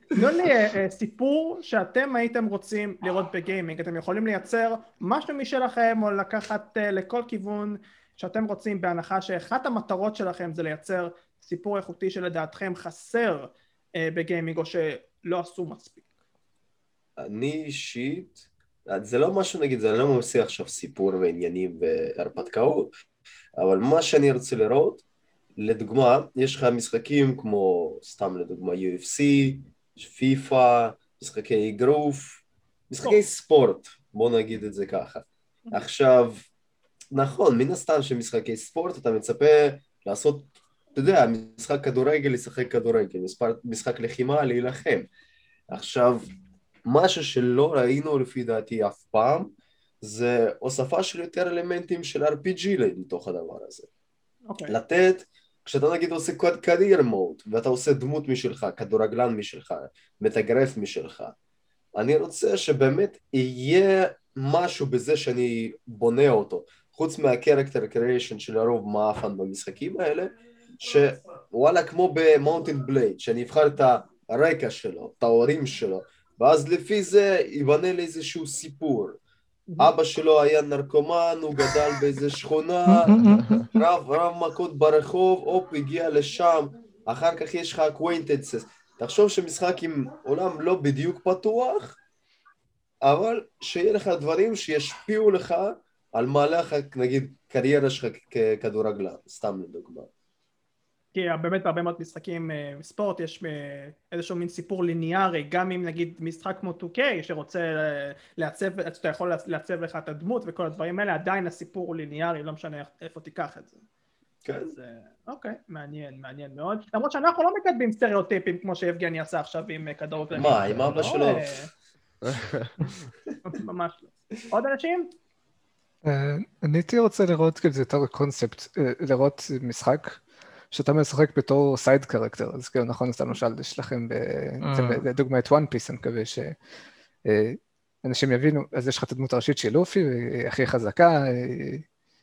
תנו לי אה, אה, סיפור שאתם הייתם רוצים לראות בגיימינג, אתם יכולים לייצר משהו משלכם או לקחת אה, לכל כיוון שאתם רוצים בהנחה שאחת המטרות שלכם זה לייצר סיפור איכותי שלדעתכם חסר אה, בגיימינג או שלא עשו מספיק. אני אישית, זה לא משהו נגיד, זה לא ממציא עכשיו סיפור ועניינים והרפתקאות, אבל מה שאני רוצה לראות, לדוגמה, יש לך משחקים כמו, סתם לדוגמה, UFC, פיפא, משחקי אגרוף, משחקי ספורט, בוא נגיד את זה ככה. עכשיו, נכון, מן הסתם שמשחקי ספורט אתה מצפה לעשות, אתה יודע, משחק כדורגל, לשחק כדורגל, משחק, משחק לחימה, להילחם. עכשיו, משהו שלא ראינו לפי דעתי אף פעם, זה הוספה של יותר אלמנטים של RPG לתוך הדבר הזה. אוקיי. לתת, כשאתה נגיד עושה קרייר מוד, ואתה עושה דמות משלך, כדורגלן משלך, מתאגרף משלך, אני רוצה שבאמת יהיה משהו בזה שאני בונה אותו, חוץ מהקרקטר קריאיישן שלרוב מאפן במשחקים האלה, שוואלה כמו במאונטין בלייד, שאני אבחר את הרקע שלו, את ההורים שלו, ואז לפי זה ייבנה לי איזשהו סיפור. אבא שלו היה נרקומן, הוא גדל באיזה שכונה, רב, רב מכות ברחוב, הופ, הגיע לשם, אחר כך יש לך acquaintances. תחשוב שמשחק עם עולם לא בדיוק פתוח, אבל שיהיה לך דברים שישפיעו לך על מהלך, נגיד, קריירה שלך ככדורגלן, סתם לדוגמה. כי באמת בהרבה מאוד משחקים אה, ספורט יש אה, איזשהו מין סיפור ליניארי, גם אם נגיד משחק כמו 2K שרוצה אה, לעצב, אתה יכול לעצב לך את הדמות וכל הדברים האלה, עדיין הסיפור הוא ליניארי, לא משנה איפה תיקח את זה. כן. אז אוקיי, מעניין, מעניין מאוד. למרות שאנחנו לא מקדמים סטריאוטיפים כמו שיבגני עשה עכשיו עם כדורגל. מה, עם אבא לא, שלו? <laughs> ממש לא. עוד אנשים? אני הייתי רוצה לראות כאילו זה יותר קונספט, לראות משחק שאתה משחק בתור side character, אז כאילו נכון, אז למשל יש לכם, ב- Mm. לדוגמה את One Piece, אני מקווה שאנשים יבינו, אז יש לך את הדמות הראשית של לופי, היא הכי חזקה, היא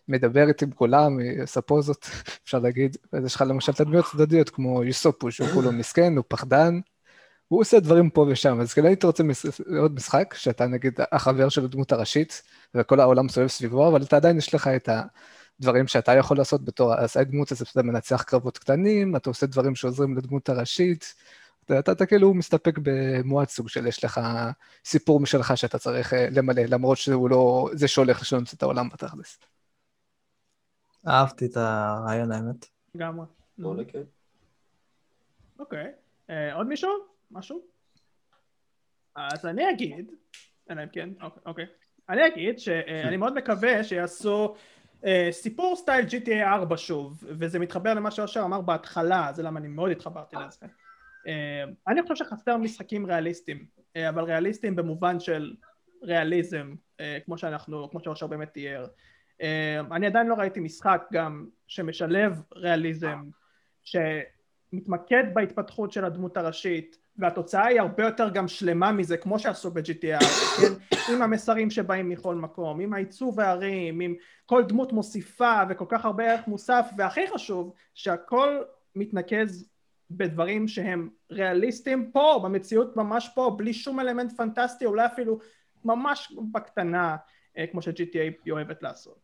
מדברת עם כולם, היא עושה פוזות, <laughs> אפשר להגיד, אז יש לך למשל את הדמויות צדדיות כמו יוסופו, שהוא <laughs> כולו מסכן, הוא פחדן, הוא עושה דברים פה ושם, אז כאילו הייתי רוצה לראות משחק, שאתה נגיד החבר של הדמות הראשית, וכל העולם סובב סביבו, אבל אתה עדיין יש לך את הדברים שאתה יכול לעשות בתור הסייד דמות, אז אתה מנצח קרבות קטנים, אתה עושה דברים שעוזרים לדמות הראשית, אתה, אתה, אתה כאילו מסתפק במועט סוג של יש לך סיפור משלך שאתה צריך אה, למלא, למרות שהוא לא זה שהולך לשנות את העולם בתכלס. אהבתי את הרעיון האמת. לגמרי. מעולה, כן. אוקיי. אה, עוד מישהו? משהו? אז אני אגיד, אלא אם כן, אוקיי, אוקיי. אני אגיד שאני מאוד מקווה שיעשו סיפור סטייל GTA 4 שוב, וזה מתחבר למה שאושר אמר בהתחלה, זה למה אני מאוד התחברתי לזה. אה, אני חושב שחסר משחקים ריאליסטיים, אה, אבל ריאליסטיים במובן של ריאליזם, אה, כמו שאנחנו, כמו שאושר באמת תיאר. אה, אני עדיין לא ראיתי משחק גם שמשלב ריאליזם, שמתמקד בהתפתחות של הדמות הראשית, והתוצאה היא הרבה יותר גם שלמה מזה, כמו שעשו ב-GTA, כן? עם המסרים שבאים מכל מקום, עם העיצוב הערים, עם כל דמות מוסיפה וכל כך הרבה ערך מוסף, והכי חשוב, שהכל מתנקז בדברים שהם ריאליסטיים פה, במציאות ממש פה, בלי שום אלמנט פנטסטי, אולי אפילו ממש בקטנה. אה, כמו ש-GTA אוהבת לעשות.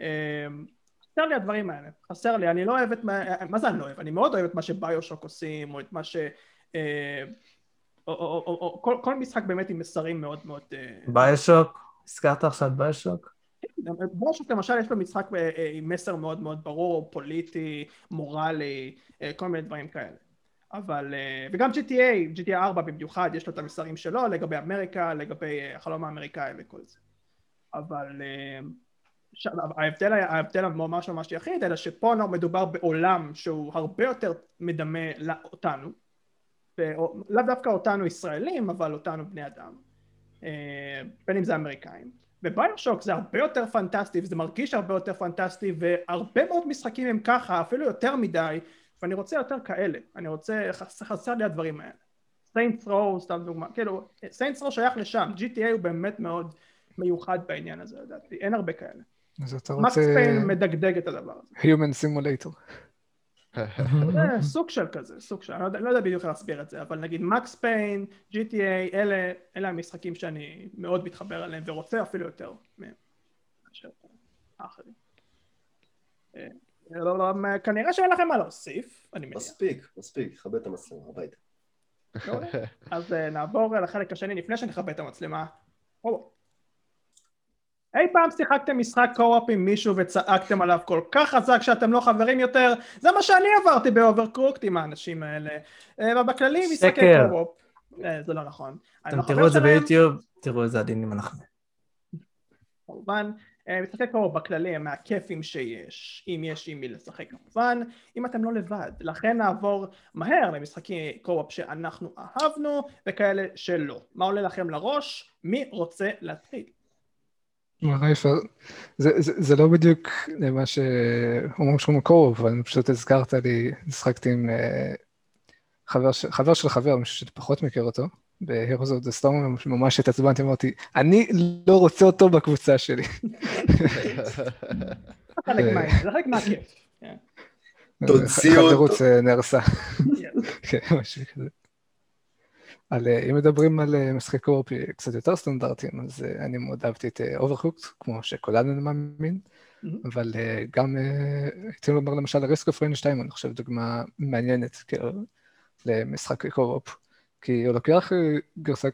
אה, חסר לי הדברים האלה, חסר לי, אני לא אוהב את מה, מה זה אני לא אוהב? אני מאוד אוהב את מה שביושוק עושים, או את מה ש... אה, או, או, או, או, כל, כל משחק באמת עם מסרים מאוד מאוד... אה, ביושוק? הזכרת עכשיו ביושוק? ביושוק למשל יש לו משחק אה, אה, עם מסר מאוד מאוד ברור, פוליטי, מורלי, אה, כל מיני דברים כאלה. אבל, אה, וגם GTA, GTA 4 במיוחד, יש לו את המסרים שלו לגבי אמריקה, לגבי אה, החלום האמריקאי וכל זה. אבל אה, ש- ההבדל, ההבדל הממש ממש יחיד, אלא שפה מדובר בעולם שהוא הרבה יותר מדמה אותנו, ולאו דווקא אותנו ישראלים, אבל אותנו בני אדם, אה, בין אם זה אמריקאים. ו BioShock זה הרבה יותר פנטסטי, וזה מרגיש הרבה יותר פנטסטי, והרבה מאוד משחקים הם ככה, אפילו יותר מדי, ואני רוצה יותר כאלה, אני רוצה, חס- חסר לי הדברים האלה. Saints Row, סתם דוגמה, כאילו, Saints Row שייך לשם, GTA הוא באמת מאוד מיוחד בעניין הזה, לדעתי, אין הרבה כאלה. אז אתה מקס רוצה פיין מדגדג את הדבר הזה. Human Simulator. זה סוג של כזה, סוג של, אני לא יודע, לא יודע בדיוק איך להסביר את זה, אבל נגיד מקס פיין, GTA, אלה, אלה המשחקים שאני מאוד מתחבר אליהם ורוצה אפילו יותר מהם. מאשר האחרים. אה, לא, לא, כנראה שאין לכם מה להוסיף, אני מניח. מספיק, מספיק, כבד את המצלמה, הביתה. אז אה, נעבור לחלק השני לפני שנכבה את המצלמה. בואו. אי פעם שיחקתם משחק co-op עם מישהו וצעקתם עליו כל כך חזק שאתם לא חברים יותר? זה מה שאני עברתי ב Overcooked עם האנשים האלה. אה, ובכללי משחקי. co-op. אה, זה לא נכון. אתם לא תראו את זה ביוטיוב, תראו איזה עדינים אנחנו. כמובן. אה, משחקי co-op בכללי הם מהכיפים שיש, אם יש עם מי לשחק כמובן, אם אתם לא לבד. לכן נעבור מהר למשחקי קו-אופ שאנחנו אהבנו וכאלה שלא. מה עולה לכם לראש? מי רוצה להתחיל? רייפר, זה, זה, זה לא בדיוק מה שאומרים שהוא מקור, אבל פשוט הזכרת לי, שחקתי עם אה, חבר, ש- חבר של חבר, מישהו שאתה פחות מכיר אותו, ב-Heroes of the Storm, ממש התעצבנתי, אמרתי, אני לא רוצה אותו בקבוצה שלי. זה חלק אה. מהכיף. כן. תוציאו אותו. חברות אה, נהרסה. <laughs> כן, משהו כזה. על, אה, אם מדברים על אה, משחקי co-op קצת יותר סטנדרטיים, אז אה, אני מאוד אהבתי את Overcooked, כמו שכולנו מאמין, Mhm. אבל גם הייתי אומר למשל Risk of Rain 2, אני חושב דוגמה מעניינת כאילו, למשחק co-op, כי הוא לוקח גרסה,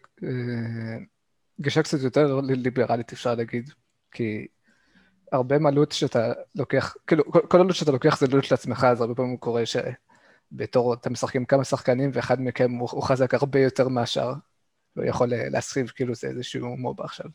גישה קצת יותר ליברלית אפשר להגיד, כי הרבה מה loot שאתה לוקח, כאילו כל- כל ה loot שאתה לוקח זה loot לעצמך, אז הרבה פעמים קורה ש... בתור אתה משחק עם כמה שחקנים ואחד מכם הוא, הוא חזק הרבה יותר מהשאר, והוא יכול להסריב כאילו זה איזשהו MOBA עכשיו.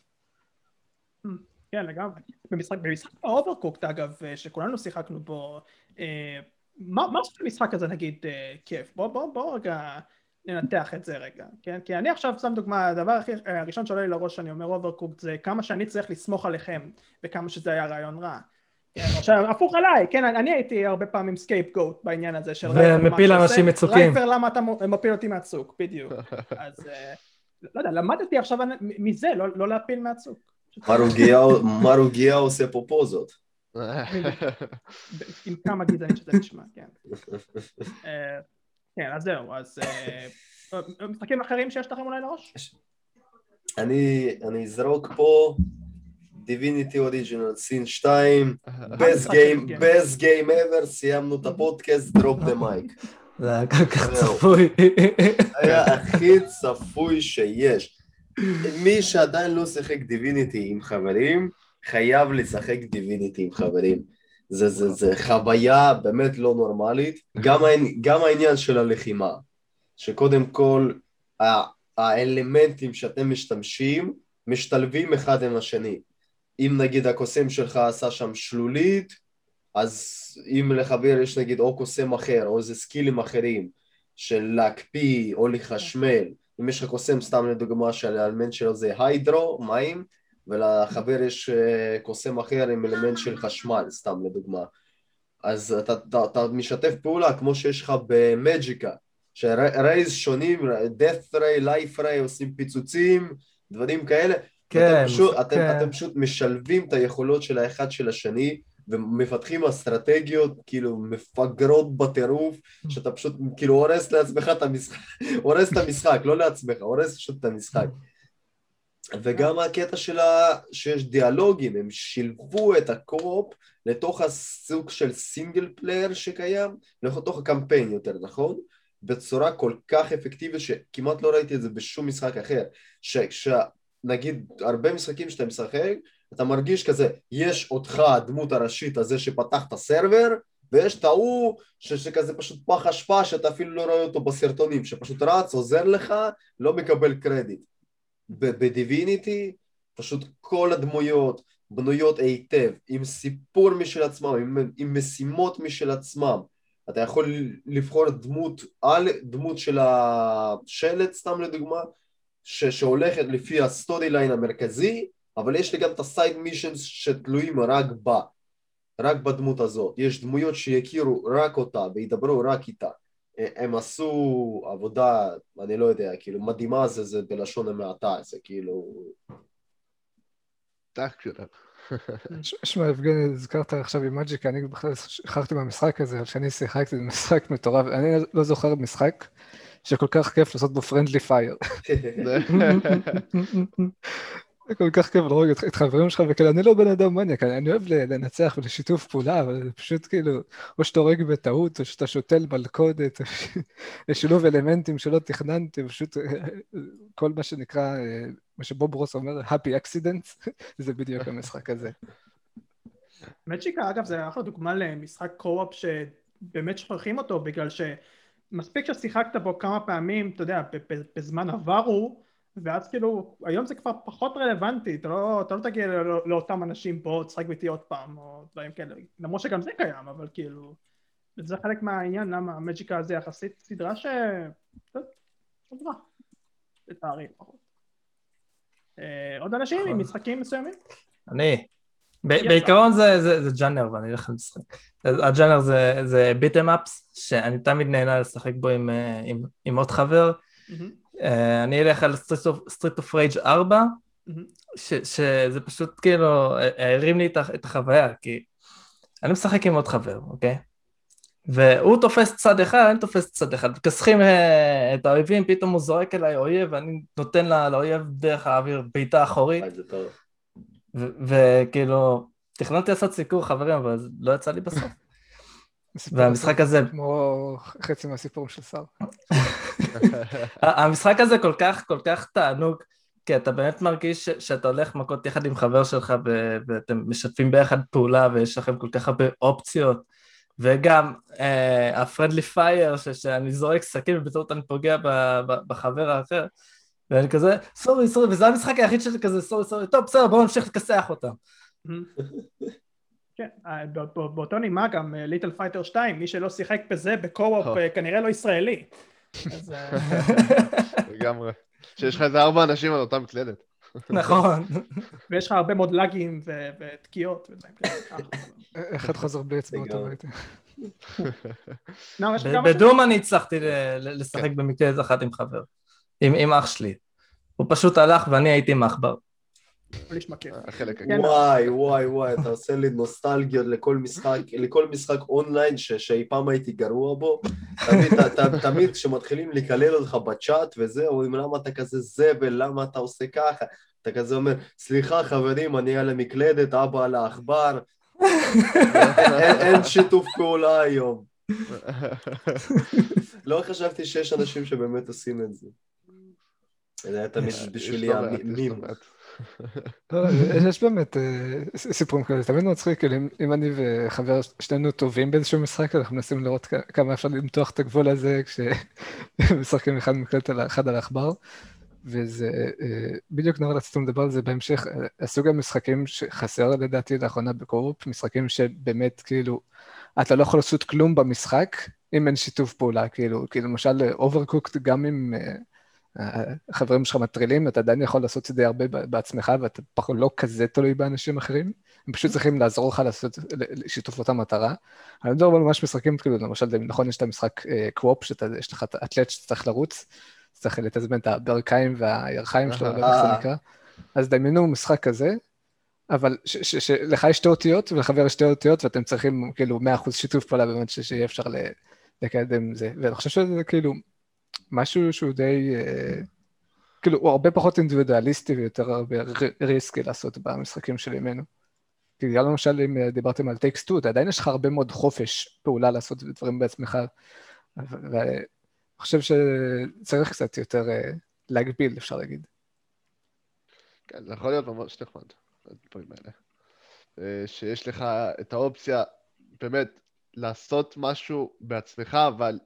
כן, לגמרי. במשחק, במשחק ה Overcooked אגב, אה, שכולנו שיחקנו בו, אה, מה עושה המשחק הזה נגיד אה, כיף? בוא, בוא, בוא רגע ננתח את זה רגע, כן? כי אני עכשיו שם דוגמה, הדבר הכי, אה, הראשון שעולה לי לראש שאני אומר Overcooked זה כמה שאני צריך לסמוך עליכם, וכמה שזה היה רעיון רע. כן, עכשיו, הפוך עליי, כן, אני, הייתי הרבה פעמים scapegoat בעניין הזה של רייפר, ומפיל אנשים מצוקים. רייפר, למה אתה מפיל אותי מהצוק, בדיוק. <laughs> אז אה, לא יודע, למדתי עכשיו מזה, לא, לא להפיל מהצוק. מרוגיה- עושה פה פוזות. עם כמה גזעני שזה נשמע, כן. אה, כן, אז זהו, אז אה, משחקים אחרים שיש לכם אולי לראש? אני אני אזרוק פה דיביניטי אוריג'ינל סין 2, best game, כן. best game ever, סיימנו את הפודקאסט, drop the mic. זה היה כל כך. צפוי. היה הכי צפוי שיש. מי שעדיין לא שיחק דיביניטי עם חברים, חייב לשחק דיביניטי עם חברים. זה, זה, זה חוויה באמת לא נורמלית. גם, גם העניין של הלחימה, שקודם כל האלמנטים שאתם משתמשים משתלבים אחד עם השני. אם נגיד הקוסם שלך עשה שם שלולית, אז אם לחבר יש נגיד או קוסם אחר או איזה סקילים אחרים של להקפיא או לחשמל, אם יש לך קוסם סתם לדוגמה שהאלמנט שלו זה היידרו, מים, ולחבר יש אה, קוסם אחר עם אלמנט של חשמל, סתם לדוגמה. אז אתה, אתה, אתה משתף פעולה כמו שיש לך במג'יקה, שרייז שונים, death ray, life ray, עושים פיצוצים, דברים כאלה. כן, אתם פשוט, אתם, כן. אתם פשוט משלבים את היכולות של האחד של השני ומפתחים אסטרטגיות כאילו מפגרות בטירוף שאתה פשוט כאילו הורס לעצמך את המשחק, <laughs> הורס את המשחק, לא לעצמך, הורס פשוט את המשחק. וגם הקטע של ה... שיש דיאלוגים, הם שילבו את ה co-op לתוך הסוג של single player שקיים, לתוך הקמפיין יותר נכון, בצורה כל כך אפקטיבית שכמעט לא ראיתי את זה בשום משחק אחר, שנגיד הרבה משחקים שאתה משחק, אתה מרגיש כזה, יש אותך הדמות הראשית הזה שפתח את ה server, ויש את ההוא שכזה פשוט פח אשפה שאתה אפילו לא רואה אותו בסרטונים, שפשוט רץ, עוזר לך, לא מקבל קרדיט. ב Divinity פשוט כל הדמויות בנויות היטב, עם סיפור משל עצמם, עם, עם משימות משל עצמם. אתה יכול לבחור דמות על דמות של השלט, סתם לדוגמה, ש, שהולכת לפי ה storyline המרכזי, אבל יש לי גם את ה side missions שתלויים רק בה, רק בדמות הזאת. יש דמויות שיכירו רק אותה וידברו רק איתה. הם עשו עבודה, אני לא יודע, כאילו מדהימה זה, זה בלשון המעטה, זה כאילו... <laughs> שמע, יבגני, הזכרת עכשיו עם מג'יק, אני בכלל שכחתי מהמשחק הזה, אבל כשאני שיחקתי, זה משחק מטורף, אני לא זוכר משחק שכל כך כיף לעשות בו פרנדלי פייר. זה כל כך כיף לרוג את חברים שלך, וכאילו, אני לא בן אדם מניאק, אני אוהב לנצח ולשיתוף פעולה, אבל זה פשוט כאילו, או שאתה הורג בטעות, או שאתה שותל מלכודת, <laughs> לשילוב אלמנטים שלא תכננתי, פשוט כל מה שנקרא, מה שבוב רוס אומר, happy accidents, <laughs> זה בדיוק המשחק הזה. מצ'יקה, אגב, זה אחלה דוגמה למשחק קו-אופ שבאמת שוכחים אותו, בגלל שמספיק ששיחקת בו כמה פעמים, אתה יודע, בזמן עברו, ואז כאילו, היום זה כבר פחות רלוונטי, אתה לא, אתה לא תגיע לא, לאותם אנשים פה, תשחק איתי עוד פעם, או דברים כאלה, למרות שגם זה קיים, אבל כאילו, זה חלק מהעניין, למה ה Magicka הזה יחסית סדרה ש... טובה, לצערי לפחות. אה, עוד אנשים עם נכון. משחקים מסוימים? אני. בעיקרון זה ג'אנר ואני אלך למשחק. הג'אנר זה beat 'em ups, שאני תמיד נהנה לשחק בו עם עוד חבר. אה, אני אלך על סטריט אוף רייג' 4, שזה פשוט כאילו הרים לי את החוויה, כי אני משחק עם עוד חבר, אוקיי? והוא תופס צד אחד, אני תופס צד אחד, מכסחים אה, את האויבים, פתאום הוא זורק אליי אויב, ואני נותן לאויב דרך האוויר בעיטה אחורית. וכאילו, תכננתי לעשות סיקור חברים, אבל לא יצא לי בסוף. <laughs> והמשחק הזה... כמו חצי מהסיפור של שר. <laughs> המשחק הזה כל כך, כל כך תענוג, כי אתה באמת מרגיש שאתה הולך מכות יחד עם חבר שלך ואתם משתפים ביחד פעולה ויש לכם כל כך הרבה אופציות. וגם ה friendly uh, fire, שאני זורק סכין ובטעות אני פוגע בחבר האחר, ואני כזה, sorry, sorry, וזה המשחק היחיד שלי כזה, sorry, sorry, טוב, בסדר, בואו נמשיך לכסח אותם. כן, אה, באותו נימה גם Little Fighter 2, מי שלא שיחק בזה ב co-op אה, כנראה לא ישראלי. אה, <laughs> לגמרי. שיש לך איזה ארבע אנשים על אותה מקלדת. נכון. <laughs> ויש לך הרבה מאוד לאגים ותקיעות אחד חוזר בלי אצבעות הביתה. בדום אני הצלחתי לשחק במקלדת אחת עם חבר, עם אח שלי. הוא פשוט הלך ואני הייתי מחבר. כן. וואי וואי וואי אתה עושה לי נוסטלגיות לכל משחק, <laughs> לכל משחק אונליין שאי פעם הייתי גרוע בו. תמיד כשמתחילים לקלל אותך בצ'אט וזה אומרים למה אתה כזה זבל, למה אתה עושה ככה? אתה כזה אומר סליחה חברים אני על המקלדת אבא על העכבר. <laughs> אין שיתוף פעולה היום. <laughs> לא חשבתי שיש אנשים שבאמת עושים את זה זה היה תמיד בשבילי המים לא, לא, יש באמת אה, סיפורים כאלה, תמיד מצחיק, כאילו אם אני וחבר שנינו טובים באיזשהו משחק, אנחנו מנסים לראות כמה אפשר למתוח את הגבול הזה כשמשחקים <laughs> אחד מקלט אחד על העכבר. וזה אה, בדיוק נורא רציתי לדבר על זה בהמשך, אה, הסוג המשחקים שחסר לדעתי לאחרונה ב co-op, משחקים שבאמת כאילו, אתה לא יכול לעשות כלום במשחק אם אין שיתוף פעולה, כאילו, כאילו למשל Overcooked גם אם החברים שלך מטרילים, אתה עדיין יכול לעשות את זה הרבה בעצמך, ואתה פחות לא כזה תלוי באנשים אחרים, הם פשוט צריכים לעזור לך לעשות שיתוף אותה מטרה. אני מדבר ממש משחקים, כאילו, למשל, נכון, יש את המשחק QWOP, שיש לך אתלט שצריך לרוץ, צריך לתזמן את הברכיים והירכיים שלו, לא יודע איך זה נקרא. אז דמיינו משחק כזה, אבל שלך יש שתי אותיות ולחבר יש שתי אותיות, ואתם צריכים כאילו 100% שיתוף פעולה באמת שיהיה אפשר לקדם זה. ואני חושב שזה כאילו... משהו שהוא די, אה, כאילו, הוא הרבה פחות אינדיבידואליסטי ויותר הרבה risky לעשות במשחקים של ימינו. כי גם למשל, אם אה, דיברתם על Takes 2, עדיין יש לך הרבה מאוד חופש פעולה לעשות דברים בעצמך. ואני חושב שצריך קצת יותר אה, להגביל, אפשר להגיד. כן, זה יכול להיות ממש נחמד, הדברים האלה. שיש לך את האופציה, באמת, לעשות משהו בעצמך, אבל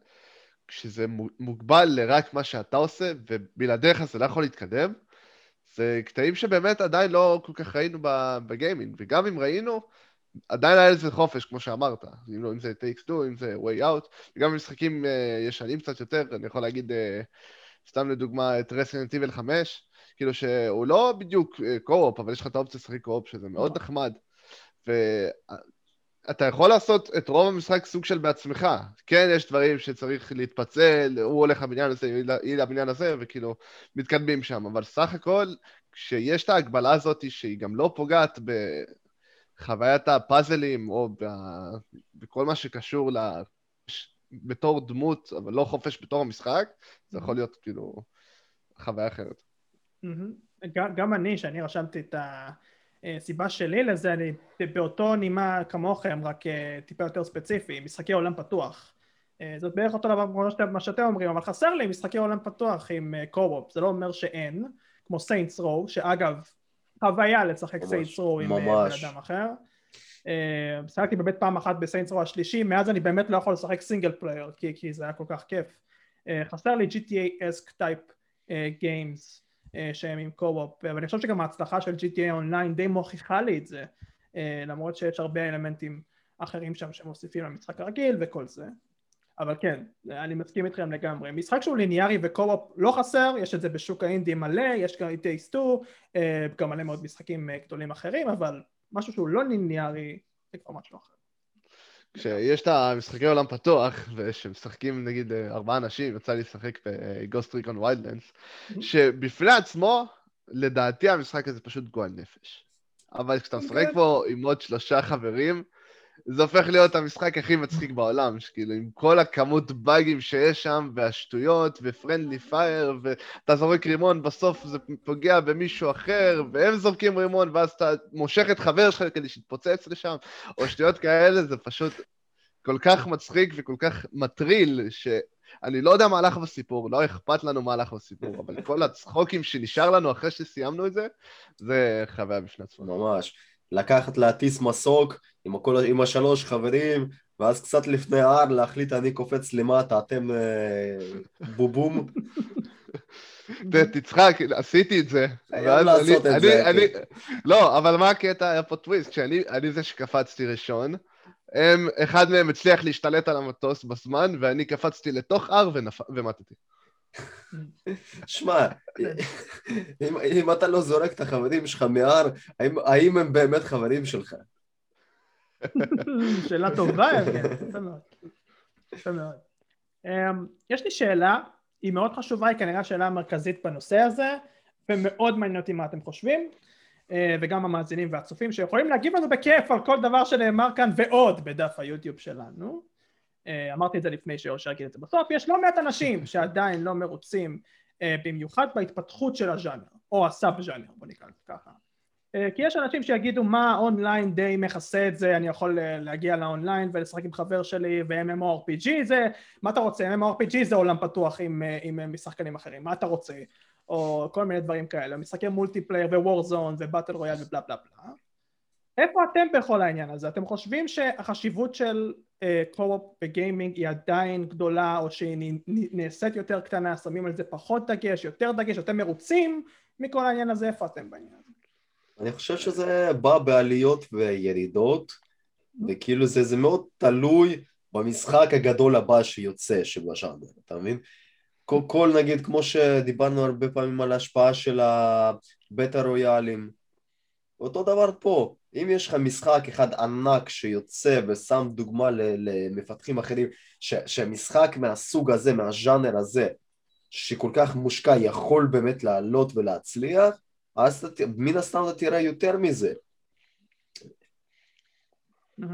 כשזה מו- מוגבל לרק מה שאתה עושה, ובלעדיך זה לא יכול להתקדם, זה קטעים שבאמת עדיין לא כל כך ראינו בגיימינג, וגם אם ראינו, עדיין היה לזה חופש, כמו שאמרת. אם, לא, אם זה Takes Two, אם זה Way Out, וגם במשחקים uh, ישנים קצת יותר, אני יכול להגיד, uh, סתם לדוגמה, את Resident Evil 5, כאילו שהוא לא בדיוק קו-אופ, אבל יש לך את האופציה לשחק קו-אופ, שזה מאוד נחמד. ואתה יכול לעשות את רוב המשחק סוג של בעצמך. כן, יש דברים שצריך להתפצל, הוא הולך לבניין הזה, היא לבניין הזה, וכאילו, מתקדמים שם. אבל סך הכל, כשיש את ההגבלה הזאת, שהיא גם לא פוגעת בחוויית הפאזלים, או ב... בכל מה שקשור ל... בתור דמות, אבל לא חופש בתור המשחק, זה יכול להיות כאילו חוויה אחרת. גם, אני, שאני רשמתי את הסיבה שלי לזה, אני באותו נימה כמוכם, רק אה, טיפה יותר ספציפי, משחקי עולם פתוח. אה, זאת בערך אותו דבר כמו שאתם, מה שאתם אומרים, אבל חסר לי משחקי עולם פתוח עם קו-אופ, זה לא אומר שאין, כמו Saints Row, שאגב, חוויה לשחק Saints Row עם אה. בן אדם אחר. אה, שיחקתי באמת פעם אחת ב Saints Row השלישי, מאז אני באמת לא יכול לשחק single player, כי, כי זה היה כל כך כיף. אה, חסר לי GTA-esque type games. אה, שהם עם co-op, ואני חושב שגם ההצלחה של GTA Online די מוכיחה לי את זה, אה, למרות שיש הרבה אלמנטים אחרים שם שמוסיפים למשחק הרגיל וכל זה. אבל כן, אני מסכים איתכם לגמרי. משחק שהוא ליניארי וקו-אופ לא חסר, יש את זה בשוק האינדי מלא, יש גם את טייסטו, גם מלא מאוד משחקים אה, גדולים אחרים, אבל משהו שהוא לא ליניארי זה כבר משהו אחר. כשיש את המשחקי עולם פתוח, ושמשחקים נגיד ארבעה אנשים, יצא לי לשחק בגוסט ריקון ויילדלנס, שבפני עצמו, לדעתי המשחק הזה פשוט גועל נפש. אבל כשאתה משחק פה עם עוד שלושה חברים, זה הופך להיות המשחק הכי מצחיק בעולם, שכאילו עם כל הכמות באגים שיש שם, והשטויות, ופרנדלי פייר, ואתה זורק רימון, בסוף זה פוגע במישהו אחר, והם זורקים רימון, ואז אתה מושך את חבר שלך כדי שיתפוצץ לשם, או שטויות כאלה, זה פשוט כל כך מצחיק וכל כך מטריל, שאני לא יודע מה הלך בסיפור, לא אכפת לנו מה הלך בסיפור, אבל כל הצחוקים שנשאר לנו אחרי שסיימנו את זה, זה חוויה בפני עצמה. ממש. לקחת להטיס מסוק עם, הכל, עם השלוש חברים, ואז קצת לפני ההר להחליט אני קופץ למטה, אתם אה, בובום. תצחק, עשיתי את זה. חייב לעשות את זה. כן. לא, אבל מה הקטע? היה פה טוויסט, כשאני זה שקפצתי ראשון, הם, אחד מהם הצליח להשתלט על המטוס בזמן, ואני קפצתי לתוך הר ומטתי. שמע, אם, אם אתה לא זורק את החברים שלך מהר, האם, האם הם באמת חברים שלך? <laughs> שאלה טובה, יפה מאוד. יפה מאוד. אמ, יש לי שאלה, היא מאוד חשובה, היא כנראה השאלה המרכזית בנושא הזה, ומאוד מעניין אותי מה אתם חושבים, אה, וגם המאזינים והצופים שיכולים להגיב לנו בכיף על כל דבר שנאמר כאן ועוד בדף היוטיוב שלנו. אה, אמרתי את זה לפני שאושר יגיד את זה בסוף, יש לא מעט אנשים שעדיין לא מרוצים אה, במיוחד בהתפתחות של הז'אנר, או ה sub ז'אנר, בוא נקרא לזה ככה. אה, כי יש אנשים שיגידו מה אונליין די מכסה את זה, אני יכול להגיע לאונליין ולשחק עם חבר שלי ו-MMORPG זה, מה אתה רוצה? MMORPG זה עולם פתוח עם, עם משחקנים אחרים, מה אתה רוצה? או כל מיני דברים כאלה, משחקי multiplayer ו Warzone ו battle royale ובלה בלה בלה. איפה אתם בכל העניין הזה? אתם חושבים שהחשיבות של קו-אופ uh, בגיימינג היא עדיין גדולה או שהיא נעשית יותר קטנה, שמים על זה פחות דגש, יותר דגש, אתם מרוצים מכל העניין הזה, איפה אתם בעניין הזה? אני חושב שזה בא בעליות וירידות, וכאילו זה, זה מאוד תלוי במשחק הגדול הבא שיוצא של הז'אנר, אתה מבין? כל, כל נגיד, כמו שדיברנו הרבה פעמים על ההשפעה של הבטה רויאלים, אותו דבר פה, אם יש לך משחק אחד ענק שיוצא ושם דוגמה למפתחים אחרים ש, שמשחק מהסוג הזה, מהז'אנר הזה, שכל כך מושקע יכול באמת לעלות ולהצליח, אז אתה, מן הסתם אתה תראה יותר מזה.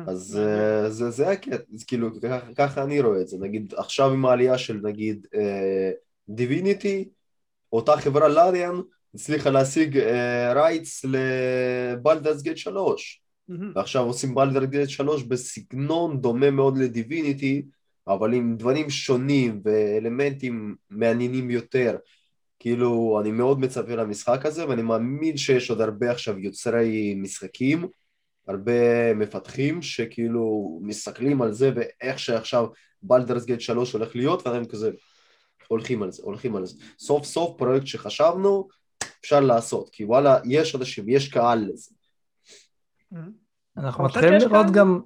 אז uh, זה, זה הקטע, כאילו ככה אני רואה את זה, נגיד עכשיו עם העלייה של נגיד דיביניטי, uh, אותה חברה Larian הצליחה להשיג rights ל Baldur's Gate 3 מהמם. ועכשיו עושים Baldur's Gate 3 בסגנון דומה מאוד ל Divinity אבל עם דברים שונים ואלמנטים מעניינים יותר כאילו אני מאוד מצפה למשחק הזה ואני מאמין שיש עוד הרבה עכשיו יוצרי משחקים הרבה מפתחים שכאילו מסתכלים על זה ואיך שעכשיו בלדרס גייט 3 הולך להיות והם כזה הולכים על זה, הולכים על זה. סוף סוף פרויקט שחשבנו אפשר לעשות כי וואלה יש אנשים, יש קהל לזה. אנחנו מתחילים לראות? גם,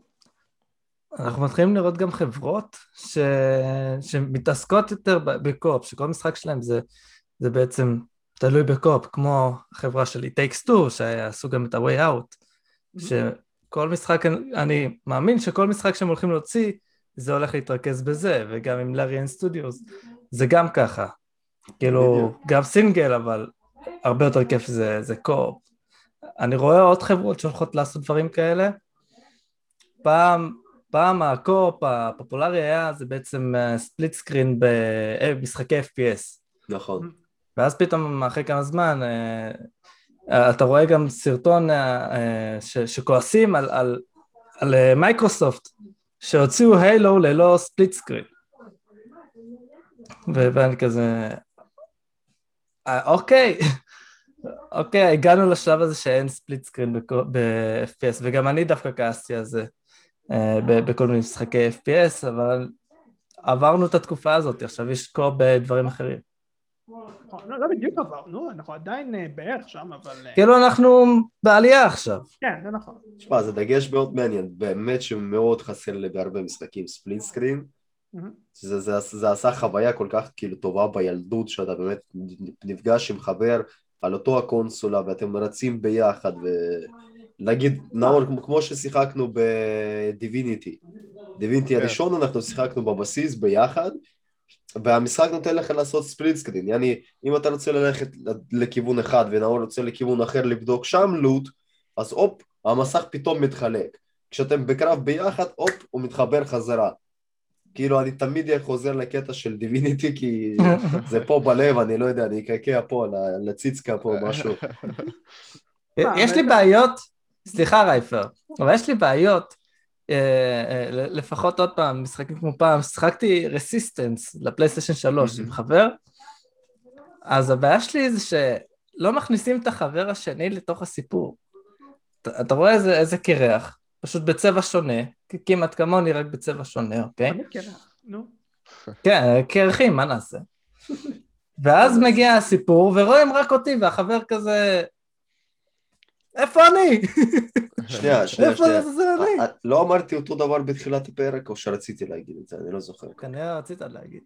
אנחנו מתחילים לראות גם חברות ש... שמתעסקות יותר ב- בקו-אופ, שכל משחק שלהם זה, זה בעצם תלוי בקו-אופ, כמו החברה שלי, Takes Two, שעשו גם את ה-Way Out, שכל משחק, אני מאמין שכל משחק שהם הולכים להוציא, זה הולך להתרכז בזה, וגם עם Larian Studios, זה גם ככה. כאילו. גם סינגל, אבל הרבה יותר כיף זה, זה co-op. אני רואה עוד חברות שהולכות לעשות דברים כאלה. פעם, פעם ה co-op הפופולרי היה, זה בעצם split screen במשחקי FPS. נכון. ואז פתאום אחרי כמה זמן אה, אתה רואה גם סרטון אה, אה, ש- שכועסים על, על, על אה, מייקרוסופט שהוציאו Halo ללא split screen. ואני כזה, אה, אוקיי, אוקיי, הגענו לשלב הזה שאין split screen ב-FPS, וגם אני דווקא כעסתי על זה אה, בכל מיני משחקי FPS, אבל עברנו את התקופה הזאת, עכשיו יש co-op בדברים אחרים. לא לא בדיוק עברנו, אנחנו עדיין אה, בערך שם, אבל... אה, כאילו אנחנו בעלייה עכשיו. כן, זה נכון. תשמע, זה דגש מאוד מעניין, באמת שמאוד חסר לי בהרבה משחקים split screen. מהמם. זה, זה, זה עשה חוויה כל כך כאילו טובה בילדות, שאתה באמת נפגש עם חבר על אותו הקונסולה ואתם רצים ביחד ונגיד, נאור, כמו- כמו ששיחקנו ב Divinity, Divinity כן. הראשון אנחנו שיחקנו בבסיס ביחד והמשחק נותן לך לעשות split screen, יעני אם אתה רוצה ללכת לכיוון אחד ונאור רוצה לכיוון אחר לבדוק שם loot, אז הופ, המסך פתאום מתחלק, כשאתם בקרב ביחד, הופ, הוא מתחבר חזרה. כאילו אני תמיד חוזר לקטע של Divinity כי <laughs> זה פה בלב, אני לא יודע, אני אקעקע פה, לציצקה פה <laughs> משהו. מה, יש לי רגע. בעיות, סליחה רייפר, אבל יש לי בעיות, אה, אה, לפחות עוד פעם, משחקים כמו פעם, שיחקתי Resistance לפלייסטיישן 3 עם. חבר, אז הבעיה שלי זה שלא מכניסים את החבר השני לתוך הסיפור. אתה- רואה איזה קרח, פשוט בצבע שונה, כמעט כמוני רק בצבע שונה, אוקיי? אני קרח, נו. כן, קרחים, מה נעשה? ואז מגיע הסיפור, ורואים רק אותי, והחבר כזה... איפה אני? שנייה, <laughs> שנייה, שנייה. אה, לא אמרתי אותו דבר בתחילת הפרק או שרציתי להגיד את זה, אני לא זוכר. כנראה רצית להגיד.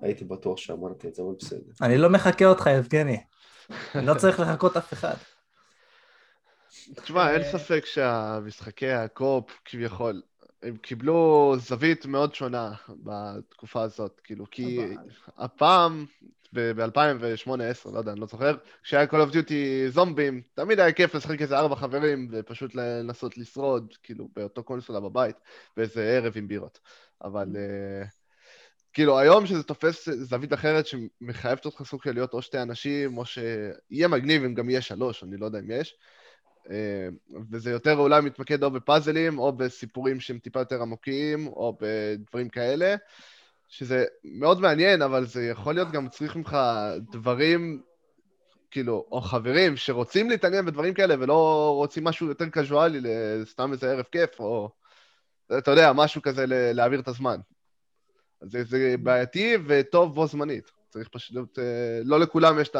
הייתי בטוח שאמרתי את זה, אבל בסדר. אני לא מחכה אותך, יבגני. אני לא צריך לחכות אף אחד. תשמע, אין אה, ספק שהמשחקי הקופ כביכול, הם קיבלו זווית מאוד שונה בתקופה הזאת, כאילו, כי הפעם, ב-2008-2010, לא יודע, אני לא זוכר, כשהיה Call of Duty זומבים, תמיד היה כיף לשחק איזה ארבע חברים ופשוט לנסות לשרוד, כאילו, באותו קונסולה בבית, באיזה ערב עם בירות. אבל אה, כאילו, היום שזה תופס זווית אחרת שמחייבת אותך סוג של להיות או שתי אנשים, או שיהיה מגניב אם גם יהיה שלוש, אני לא יודע אם יש. אה, וזה יותר אולי מתמקד או בפאזלים, או בסיפורים שהם טיפה יותר עמוקים, או בדברים כאלה, שזה מאוד מעניין, אבל זה יכול להיות גם צריך ממך דברים, כאילו, או חברים שרוצים להתעניין בדברים כאלה ולא רוצים משהו יותר קזואלי, סתם איזה ערב כיף, או אתה יודע, משהו כזה להעביר את הזמן. זה, זה בעייתי וטוב בו זמנית. צריך פשוט, אה, לא לכולם יש את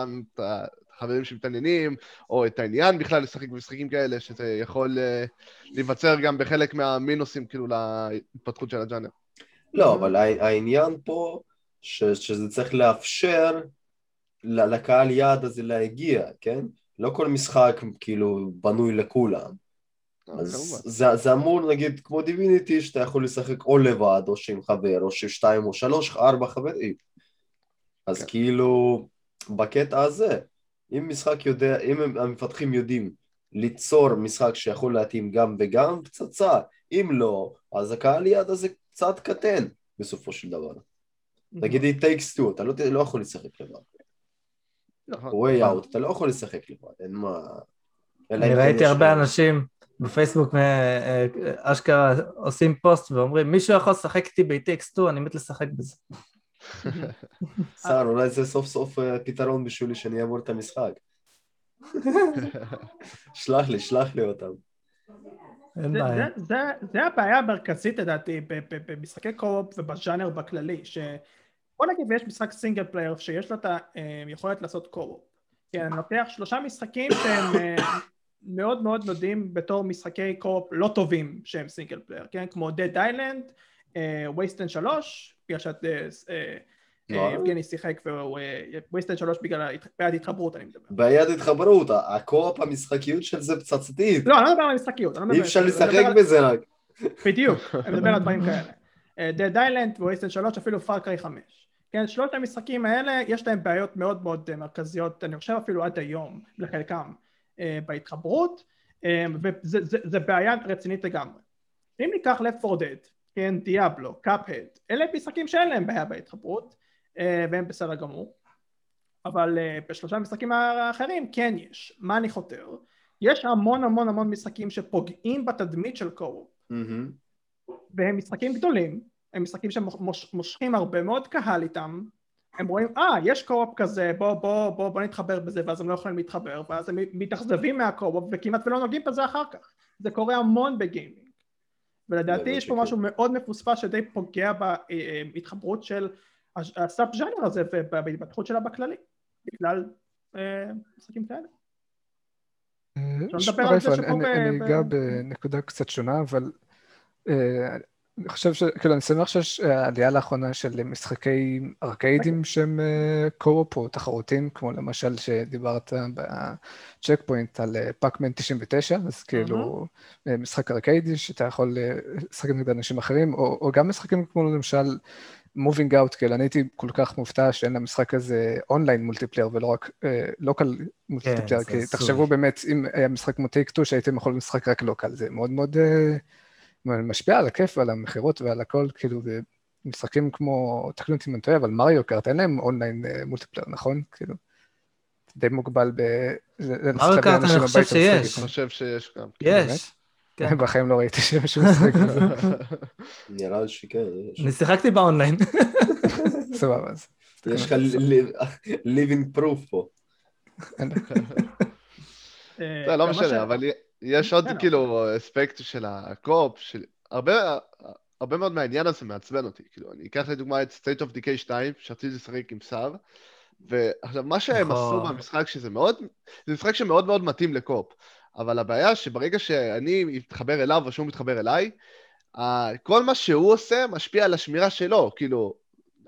החברים שמתעניינים, או את העניין בכלל לשחק במשחקים כאלה, שזה יכול אה, להיווצר גם בחלק מהמינוסים, כאילו, להתפתחות של הג'אנר. לא, אבל הע- העניין פה, ש- שזה צריך לאפשר לקהל יעד הזה להגיע, כן? לא כל משחק כאילו בנוי לכולם. אה, אז. זה, זה אמור, נגיד, כמו דיביניטי, שאתה יכול לשחק או לבד, או שעם חבר, או ששתיים או שלוש, ארבע חברים. אז כן. כאילו, בקטע הזה, אם משחק יודע, אם המפתחים יודעים ליצור משחק שיכול להתאים גם וגם, פצצה. אם לא, אז הקהל יעד הזה קצת קטן, בסופו של דבר. נגיד it takes two, אתה לא, ת- לא יכול לשחק לבד. נכון. way out, אתה לא יכול לשחק לבד, אין מה... אני ראיתי הרבה אנשים בפייסבוק אה, אה, אשכרה עושים פוסט ואומרים, מישהו יכול לשחק איתי ב-TX2, אני מת לשחק בזה. <laughs> סער, אולי זה סוף סוף אה, פתרון בשבילי שאני אעבור את המשחק. <laughs> שלח לי, שלח לי אותם. אין זה- בעיה. זה- הבעיה המרכזית לדעתי ב- ב- במשחקי קו-אופ ובז'אנר בכללי, ש... בוא נגיד ויש משחק single player שיש לו את היכולת לעשות co-op. כן, אני לוקח שלושה משחקים שהם אה, מאוד מאוד נודעים בתור משחקי co-op לא טובים שהם single player, כן? כמו Dead Island, Wasteland 3, בגלל. אה, אה, לא. יבגני שיחק Wasteland 3 בגלל ההת- בעיית התחברות אני מדבר. בעיית התחברות, ה co-op המשחקיות של זה פצצתית. לא, אני לא מדבר על המשחקיות, לא אי אפשר לשחק בזה רק. בדיוק, <laughs> אני מדבר על דברים כאלה. אה, Dead Island ווייסטן 3 אפילו פארקריי 5. כן, שלושת המשחקים האלה יש להם בעיות מאוד מאוד אה, מרכזיות, אני חושב אפילו עד היום, לחלקם, אה, בהתחברות, אה, וזה זה- זה בעיה רצינית לגמרי. אם ניקח Left 4 Dead, כן, דיאבלו, קאפהד, אלה משחקים שאין להם בעיה בהתחברות, אה, והם בסדר גמור, אבל אה, בשלושה המשחקים האחרים כן יש. מה אני חותר? יש המון המון המון משחקים שפוגעים בתדמית של קו מהמם. והם משחקים גדולים, הם משחקים שמושכים הרבה מאוד קהל איתם, הם רואים, אה, יש קו-אופ כזה, בוא, בוא, בוא, בוא נתחבר בזה, ואז הם לא יכולים להתחבר, ואז הם מתאכזבים מהקו-אופ, וכמעט ולא נוגעים בזה אחר כך. זה קורה המון בגיימינג. ולדעתי יש פה. משהו מאוד מפוספס שדי פוגע בהתחברות של הסאב ז'אנר הזה ובהתפתחות שלה בכללי, בגלל אה, משחקים כאלה. אה, רייפה, אני- אגע בנקודה קצת שונה, אבל אה, אני חושב ש... כאילו, אני שמח שיש אה, עלייה לאחרונה של משחקי ארקיידים שהם קו-אופ או תחרותיים, כמו למשל שדיברת בצ'ק פוינט על פאקמן 99, אז כאילו אה, משחק ארקיידי שאתה יכול אה, לשחק נגד אנשים אחרים, או, או גם משחקים כמו למשל Moving Out, כאילו אני הייתי כל כך מופתע שאין למשחק הזה online multiplayer ולא רק local multiplayer, זה כי. תחשבו באמת, אם היה משחק כמו It Takes Two שהייתם יכולים לשחק רק local, זה מאוד מאוד אה, משפיע על הכיף ועל המכירות ועל הכל, כאילו, במשחקים כמו, תקנו אותי אם אני טועה, אבל Mario Kart, אין להם אונליין אה, multiplayer, נכון? כאילו, די מוגבל ב... Mario Kart אני חושב שיש. אני חושב שיש גם. יש. כן. <laughs> בחיים לא ראיתי שמישהו משחק <laughs> נראה לי שכן. יש. אני שיחקתי באונליין. <laughs> סבבה, אז. יש לך living proof פה. אה, זה לא ש- משנה, אבל יש עוד כאילו אספקט של הקופ, של הרבה... הרבה מאוד מהעניין הזה מעצבן אותי, כאילו, אני אקח לדוגמה את State of Decay 2, שרציתי לשחק עם סער, ועכשיו, מה שהם עשו נכון. במשחק, שזה מאוד, זה משחק שמאוד מאוד מתאים לקופ, אבל הבעיה שברגע שאני מתחבר אליו או שהוא מתחבר אליי, כל מה שהוא עושה משפיע על השמירה שלו, כאילו,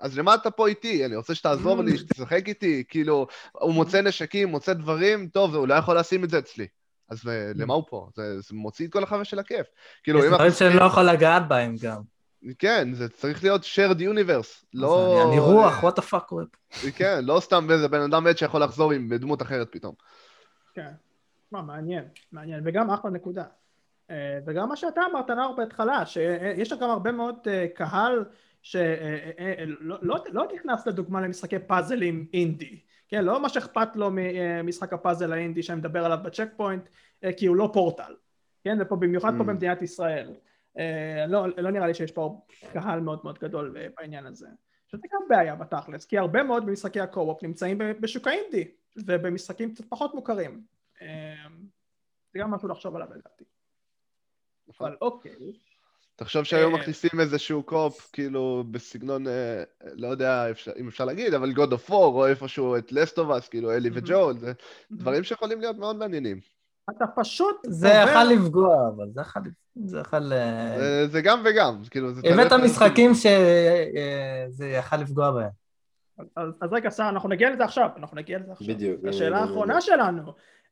אז למה אתה פה איתי? אני רוצה שתעזור לי, <laughs> שתשחק איתי, כאילו, הוא מוצא נשקים, מוצא דברים, טוב, הוא לא יכול לשים את זה אצלי. אז אה, למה הוא פה? זה, זה מוציא את כל החוויה של הכיף. כאילו, יש אם דברים אנחנו שאני לא יכול לגעת בהם גם. כן, זה צריך להיות shared universe, לא... אני- רוח, what the fuck קורה פה. כן, לא סתם איזה בן אדם מת שיכול לחזור עם דמות אחרת פתאום. כן. מה, מעניין, מעניין, וגם אחלה נקודה. אה, וגם מה שאתה אמרת, נאור, בהתחלה, שיש גם הרבה מאוד אה, קהל שלא לא, לא נכנס לדוגמה למשחקי פאזלים אינדי. כן, לא ממש אכפת לו ממשחק הפאזל האינדי שאני מדבר עליו בצ'ק פוינט, אה, כי הוא לא פורטל. כן, ופה במיוחד פה Mm. במדינת ישראל. אה, לא, לא נראה לי שיש פה קהל מאוד מאוד גדול אה, בעניין הזה. שזה גם בעיה בתכלס, כי הרבה מאוד במשחקי הקו-אופ נמצאים בשוק האינדי, ובמשחקים קצת פחות מוכרים. אה, זה גם משהו לחשוב עליו לדעתי. אבל אוקיי. תחשוב שהיום אה, מכניסים איזשהו קופ, כאילו, בסגנון, אה, לא יודע אם אפשר להגיד, אבל God of War, או איפשהו את לסטובס, כאילו, אלי. וג'ול, זה דברים שיכולים להיות מאוד מעניינים. אתה פשוט זה יכל לפגוע, אבל זה יכל... זה. אה, זה- גם וגם, כאילו, זה... הבאת משחקים שזה יכל לפגוע בהם. אז, רגע, שר, אנחנו נגיע לזה עכשיו, אנחנו נגיע לזה עכשיו. בדיוק. השאלה האחרונה שלנו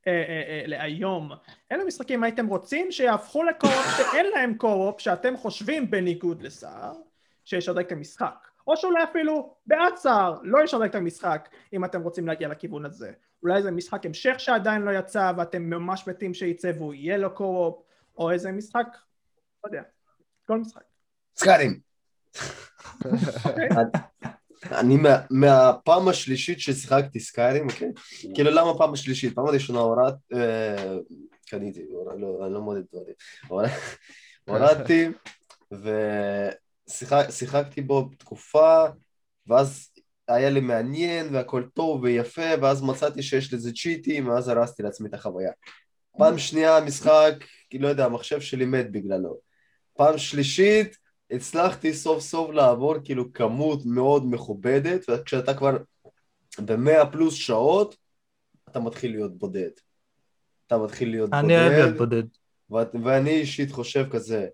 אה, אה, אה, להיום, אילו משחקים הייתם רוצים שיהפכו לקו-אופ שאין להם קו-אופ שאתם חושבים בניגוד לסער, שישדרג את המשחק, או שאולי אפילו בעד סער לא ישדרג את המשחק אם אתם רוצים להגיע לכיוון הזה. אולי זה משחק המשך שעדיין לא יצא ואתם ממש מתים שייצא והוא יהיה לו קו-אופ, או איזה משחק, לא יודע, כל משחק. סקארים. <laughs> אני מה- מהפעם השלישית ששיחקתי סקיירים, אוקיי? כאילו למה פעם השלישית? פעם ראשונה הורד... אה, קניתי, לא, אני לא מודד דברים. הורד- הורדתי ושיחקתי בו תקופה, ואז היה לי מעניין והכל טוב ויפה, ואז מצאתי שיש לזה צ'יטים, ואז הרסתי לעצמי את החוויה. פעם שנייה המשחק, לא יודע, המחשב שלי מת בגללו. פעם שלישית, הצלחתי סוף סוף לעבור כאילו כמות מאוד מכובדת, וכשאתה כבר במאה פלוס שעות, אתה מתחיל להיות בודד. אתה מתחיל להיות אני אוהב להיות בודד, בודד. ו- ואני אישית חושב כזה,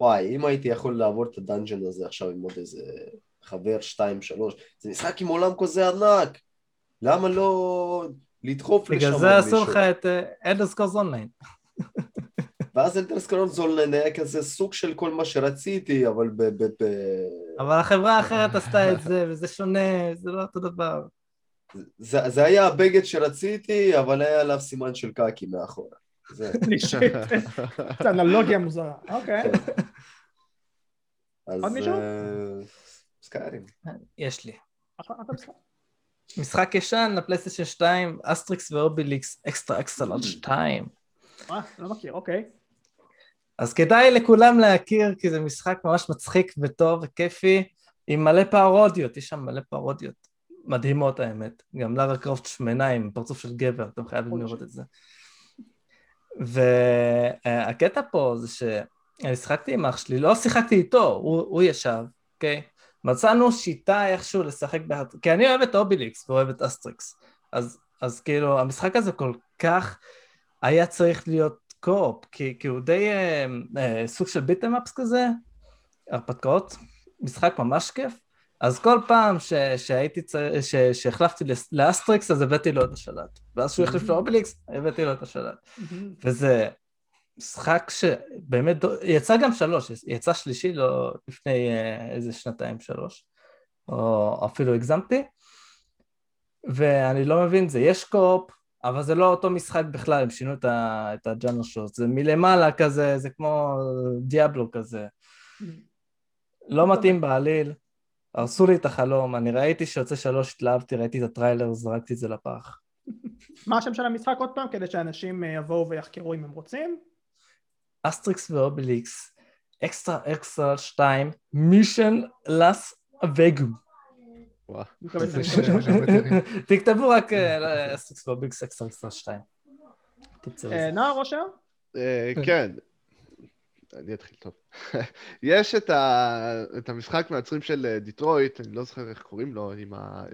וואי, אם הייתי יכול לעבור את הדאנג'ן הזה עכשיו עם עוד איזה חבר, שתיים, שלוש, זה משחק עם עולם כזה ענק, למה לא לדחוף לשם בגלל עוד זה עשו מישהו? לך את Elder Scrolls Online. ואז Elder Online היה כזה סוג של כל מה שרציתי, אבל ב... ב, ב... אבל החברה האחרת עשתה את זה, וזה שונה, זה לא אותו דבר. זה, זה היה הבגד שרציתי, אבל היה עליו סימן של קקי מאחורה. זה, <laughs> אנלוגיה מוזרה. אוקיי. אז... עוד מישהו? אה, Skyrim. יש לי. אחלה משחק. ישן לפלייסטיישן 2, אסטריקס ואוביליקס Extra Extra Large 2. אה, לא מכיר, אוקיי. אז כדאי לכולם להכיר, כי זה משחק ממש מצחיק וטוב וכיפי, עם מלא פרודיות, יש שם מלא פרודיות. מדהימות האמת. גם לארה קרופט שמנה עם פרצוף של גבר, אתם חייבים לראות את זה. והקטע פה זה שאני שיחקתי עם אח שלי, לא שיחקתי איתו, הוא, הוא ישב, אוקיי? מצאנו שיטה איכשהו לשחק ביחד, כי אני אוהב את אוביליקס ואוהב את אסטריקס, אז, אז כאילו המשחק הזה כל כך היה צריך להיות co-op, כי, כי הוא די אה, אה, סוג של beat 'em ups כזה, הרפתקאות, משחק ממש כיף, אז כל פעם ש, שהייתי ש, שהחלפתי לאסטריקס אז הבאתי לו את השלט, ואז שהוא החליף לאוביליקס הבאתי לו את השלט, וזה משחק שבאמת, יצא גם שלוש, יצא שלישי לא לפני אה, איזה שנתיים שלוש, או אפילו הגזמתי, ואני לא מבין זה, יש קופ, אבל זה לא אותו משחק בכלל, הם שינו את, הג'אנר שלו, זה מלמעלה כזה, זה כמו דיאבלו כזה, לא מתאים בעליל, הרסו לי את החלום, אני ראיתי שיוצא שלוש, התלהבתי, ראיתי את הטריילר, זרקתי את זה לפח. מה השם של המשחק עוד פעם, כדי שאנשים אה, יבואו ויחקרו אם הם רוצים? אסטריקס ואובליקס, extra extra 2, Mission Las Vegas. וואו. תכתבו רק אה, אסטריקס ואובליקס extra extra 2. תמצאו את אה, זה. נאור, אושר? אה, כן. אני אתחיל טוב. <laughs> יש את, ה... את המשחק מהיוצרים של אה, דיטרויט, אני לא זוכר איך קוראים לו, עם, ה...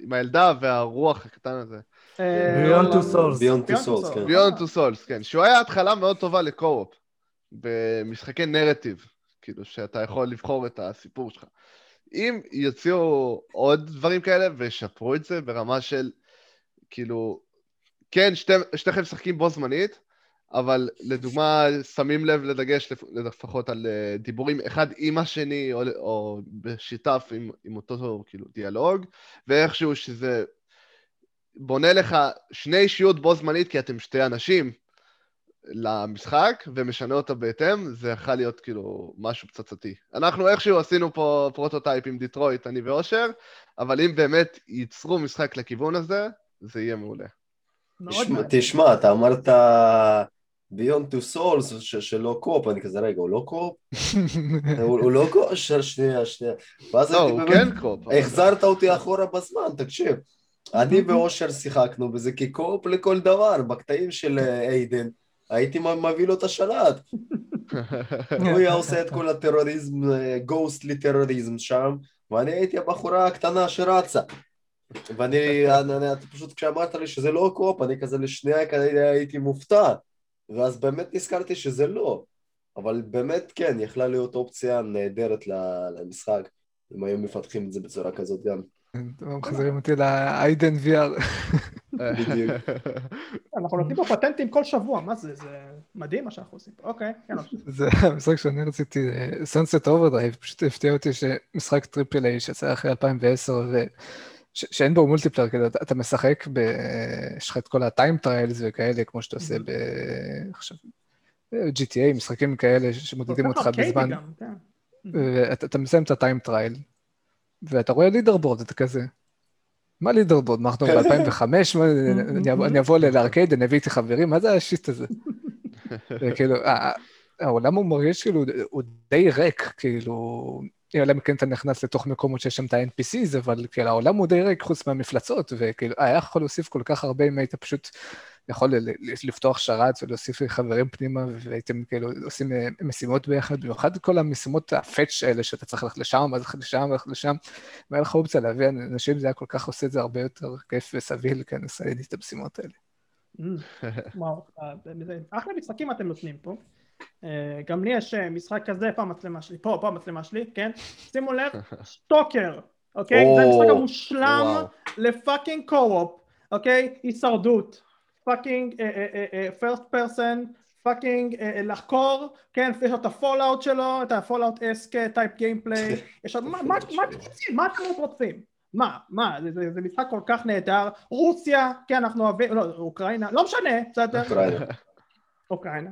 עם הילדה והרוח הקטן הזה. אה, Beyond Two לא, Souls. Beyond Two Beyond Two Souls, Souls. כן. Beyond to Souls, כן, שהוא היה התחלה מאוד טובה לקו-אופ, במשחקי נרטיב, כאילו שאתה יכול לבחור את הסיפור שלך. אם יוציאו עוד דברים כאלה וישפרו את זה ברמה של, כאילו, כן, שתי, שתיכם משחקים בו זמנית, אבל לדוגמה, שמים לב לדגש לפ- לפחות על אה, דיבורים אחד עם השני, או, או בשיתף עם, עם אותו כאילו דיאלוג, ואיכשהו שזה בונה לך שני אישיות בו זמנית, כי אתם שתי אנשים למשחק, ומשנה אותה בהתאם, זה יכול להיות כאילו משהו פצצתי. אנחנו איכשהו עשינו פה prototype עם דיטרויט, אני ואושר, אבל אם באמת ייצרו משחק לכיוון הזה, זה יהיה מעולה. תשמע-. תשמע, אתה אמרת Beyond Two Souls שלא co-op, אני כזה רגע, הוא לא co-op? <laughs> הוא הוא לא co-op? שנייה, שנייה. ואז לא, הוא באמת- כן co-op. אבל- החזרת אותי אחורה בזמן, תקשיב. אני <laughs> ואושר שיחקנו בזה כ co-op לכל דבר, בקטעים של אה, איידן, הייתי מביא לו את השלט. <laughs> הוא היה עושה את כל הטרוריזם, ghostly terrorism שם, ואני הייתי הבחורה הקטנה שרצה. ואני, אני, אני, אתה פשוט כשאמרת לי שזה לא co-op, אני כזה לשנייה כזה הייתי מופתע. ואז באמת נזכרתי שזה לא. אבל באמת כן, יכלה להיות אופציה נהדרת למשחק, אם היו מפתחים את זה בצורה כזאת גם. מחזירים אותי לאיידן VR. <laughs> בדיוק. <laughs> אנחנו נותנים פה פטנטים כל שבוע, מה זה? זה מדהים מה שאנחנו עושים פה. אוקיי, כן, אושר. זה המשחק שאני רציתי, Sunset Overdrive, פשוט הפתיע אותי שמשחק triple A שיצא אחרי 2010, ו... ש- שאין בו multiplayer, כאילו, אתה, אתה משחק, ב... יש לך את כל ה time trials וכאלה, כמו שאתה עושה ב... עכשיו, GTA, משחקים כאלה שמודדים אותך בזמן, כן. ואתה אתה מסיים את ה time trial, ואתה רואה leaderboard, אתה כזה, מה leaderboard? מה אנחנו ב-2005? <laughs> אני אבוא לארקייד, אני אביא איתי חברים, מה זה ה shit הזה? וכאילו, העולם הוא מרגיש כאילו, הוא די ריק, כאילו, אלא אם כן אתה נכנס לתוך מקומות שיש שם את ה-NPCs, אבל כאילו העולם הוא די ריק חוץ מהמפלצות, וכאילו, היה יכול להוסיף כל כך הרבה אם היית פשוט יכול לפתוח שרץ ולהוסיף חברים פנימה, והייתם כאילו עושים אה, משימות ביחד, במיוחד כל המשימות הפאץ' האלה שאתה צריך ללכת לשם, אז ללכת לשם, ללכת לשם, והיה לך אופציה להביא אנשים, זה היה כל כך עושה את זה הרבה יותר כיף וסביל להיכנס את המשימות האלה. <laughs> וואו, אה, אחלה משחקים אתם נותנים פה. אה, גם לי יש משחק כזה, פה המצלמה שלי, פה, פה המצלמה שלי, כן? שימו לב, <laughs> סטוקר, אוקיי? זה המשחק המושלם ל fucking co-op, אוקיי? הישרדות. fucking first person, fucking לחקור, כן, יש לו את ה Fallout שלו, את ה Fallout esque type gameplay, יש עוד, מה אתם רוצים? מה, מה, זה, זה, זה משחק כל כך נהדר, רוסיה, כן, אנחנו אוהבים, לא, אוקראינה, לא משנה, בסדר? אוקראינה. אוקראינה.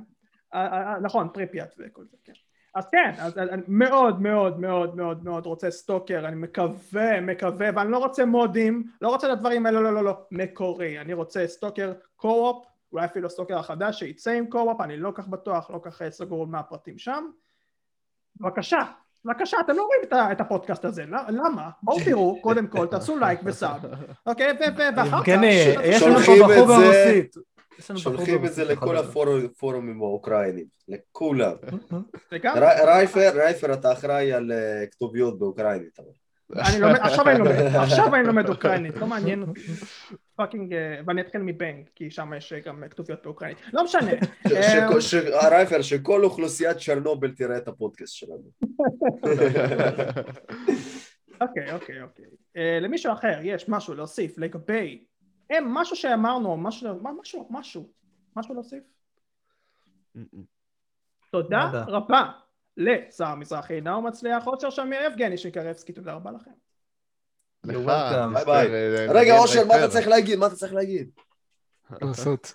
נכון, פריפיאט וכל זה, כן. אז כן, אז אני מאוד מאוד מאוד מאוד מאוד רוצה Stalker, אני מקווה, מקווה, ואני לא רוצה mod ים, לא רוצה את הדברים האלה, לא, לא, לא, מקורי, אני רוצה Stalker co-op, אולי אפילו Stalker החדש שיצא עם co-op, אני לא כך בטוח, לא כך סגור מהפרטים שם. בבקשה, בבקשה, אתם לא רואים את הפודקאסט הזה, למה? בואו <laughs> תראו, קודם כל, תעשו לייק ו sub, אוקיי? ואחר כך... יש לנו פה בחור ברוסית. שולחים את זה לכל הפורומים האוקראינים, לכולם. רייפר, רייפר, אתה אחראי על אה, כתוביות באוקראינית. <laughs> עכשיו אני לומד אוקראינית, לא מעניין אותי. Fucking, אה, ואני אתחיל מבנג, כי שם יש אה, גם כתוביות באוקראינית. לא משנה. רייפר, שכל אוכלוסיית צ'רנובל תראה את הפודקאסט שלנו. <laughs> אוקיי, אוקיי, אוקיי. למישהו אחר יש משהו להוסיף לגבי הם, משהו שאמרנו, משהו, משהו, משהו, משהו להוסיף? תודה רבה לשר המזרחי. נאור מצליח, אושר שמיר יבגני שיקרבסקי, תודה רבה לכם. רגע, אושר, מה אתה צריך להגיד? מה אתה צריך להגיד? לעשות?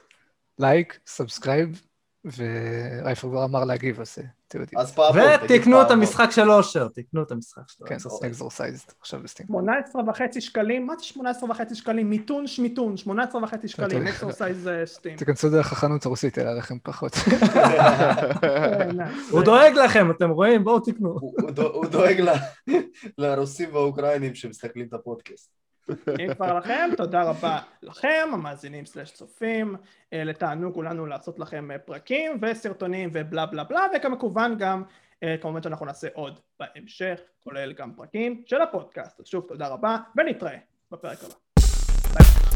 לייק, subscribe, ורייפר כבר אמר להגיב, אז אתם יודעים. ותקנו את המשחק של אושר, תקנו את המשחק שלו. כן, Exorcised, עכשיו ב Steam. 18 וחצי שקלים, מה זה 18 וחצי שקלים? מיתון שמיתון, 18 וחצי שקלים, Exorcised Steam. תיכנסו דרך החנות הרוסית, יעלה לכם פחות. <laughs> הוא דואג לכם, אתם רואים? בואו תקנו. הוא דואג לרוסים והאוקראינים שמסתכלים את הפודקאסט. אם כבר לכם, תודה רבה לכם, המאזינים סלש צופים, אה, לתענוג כולנו לעשות לכם אה, פרקים וסרטונים ובלה בלה בלה, וכמובן גם, אה, כמובן שאנחנו נעשה עוד בהמשך, כולל גם פרקים של הפודקאסט. אז שוב תודה רבה, ונתראה בפרק הבא. ביי.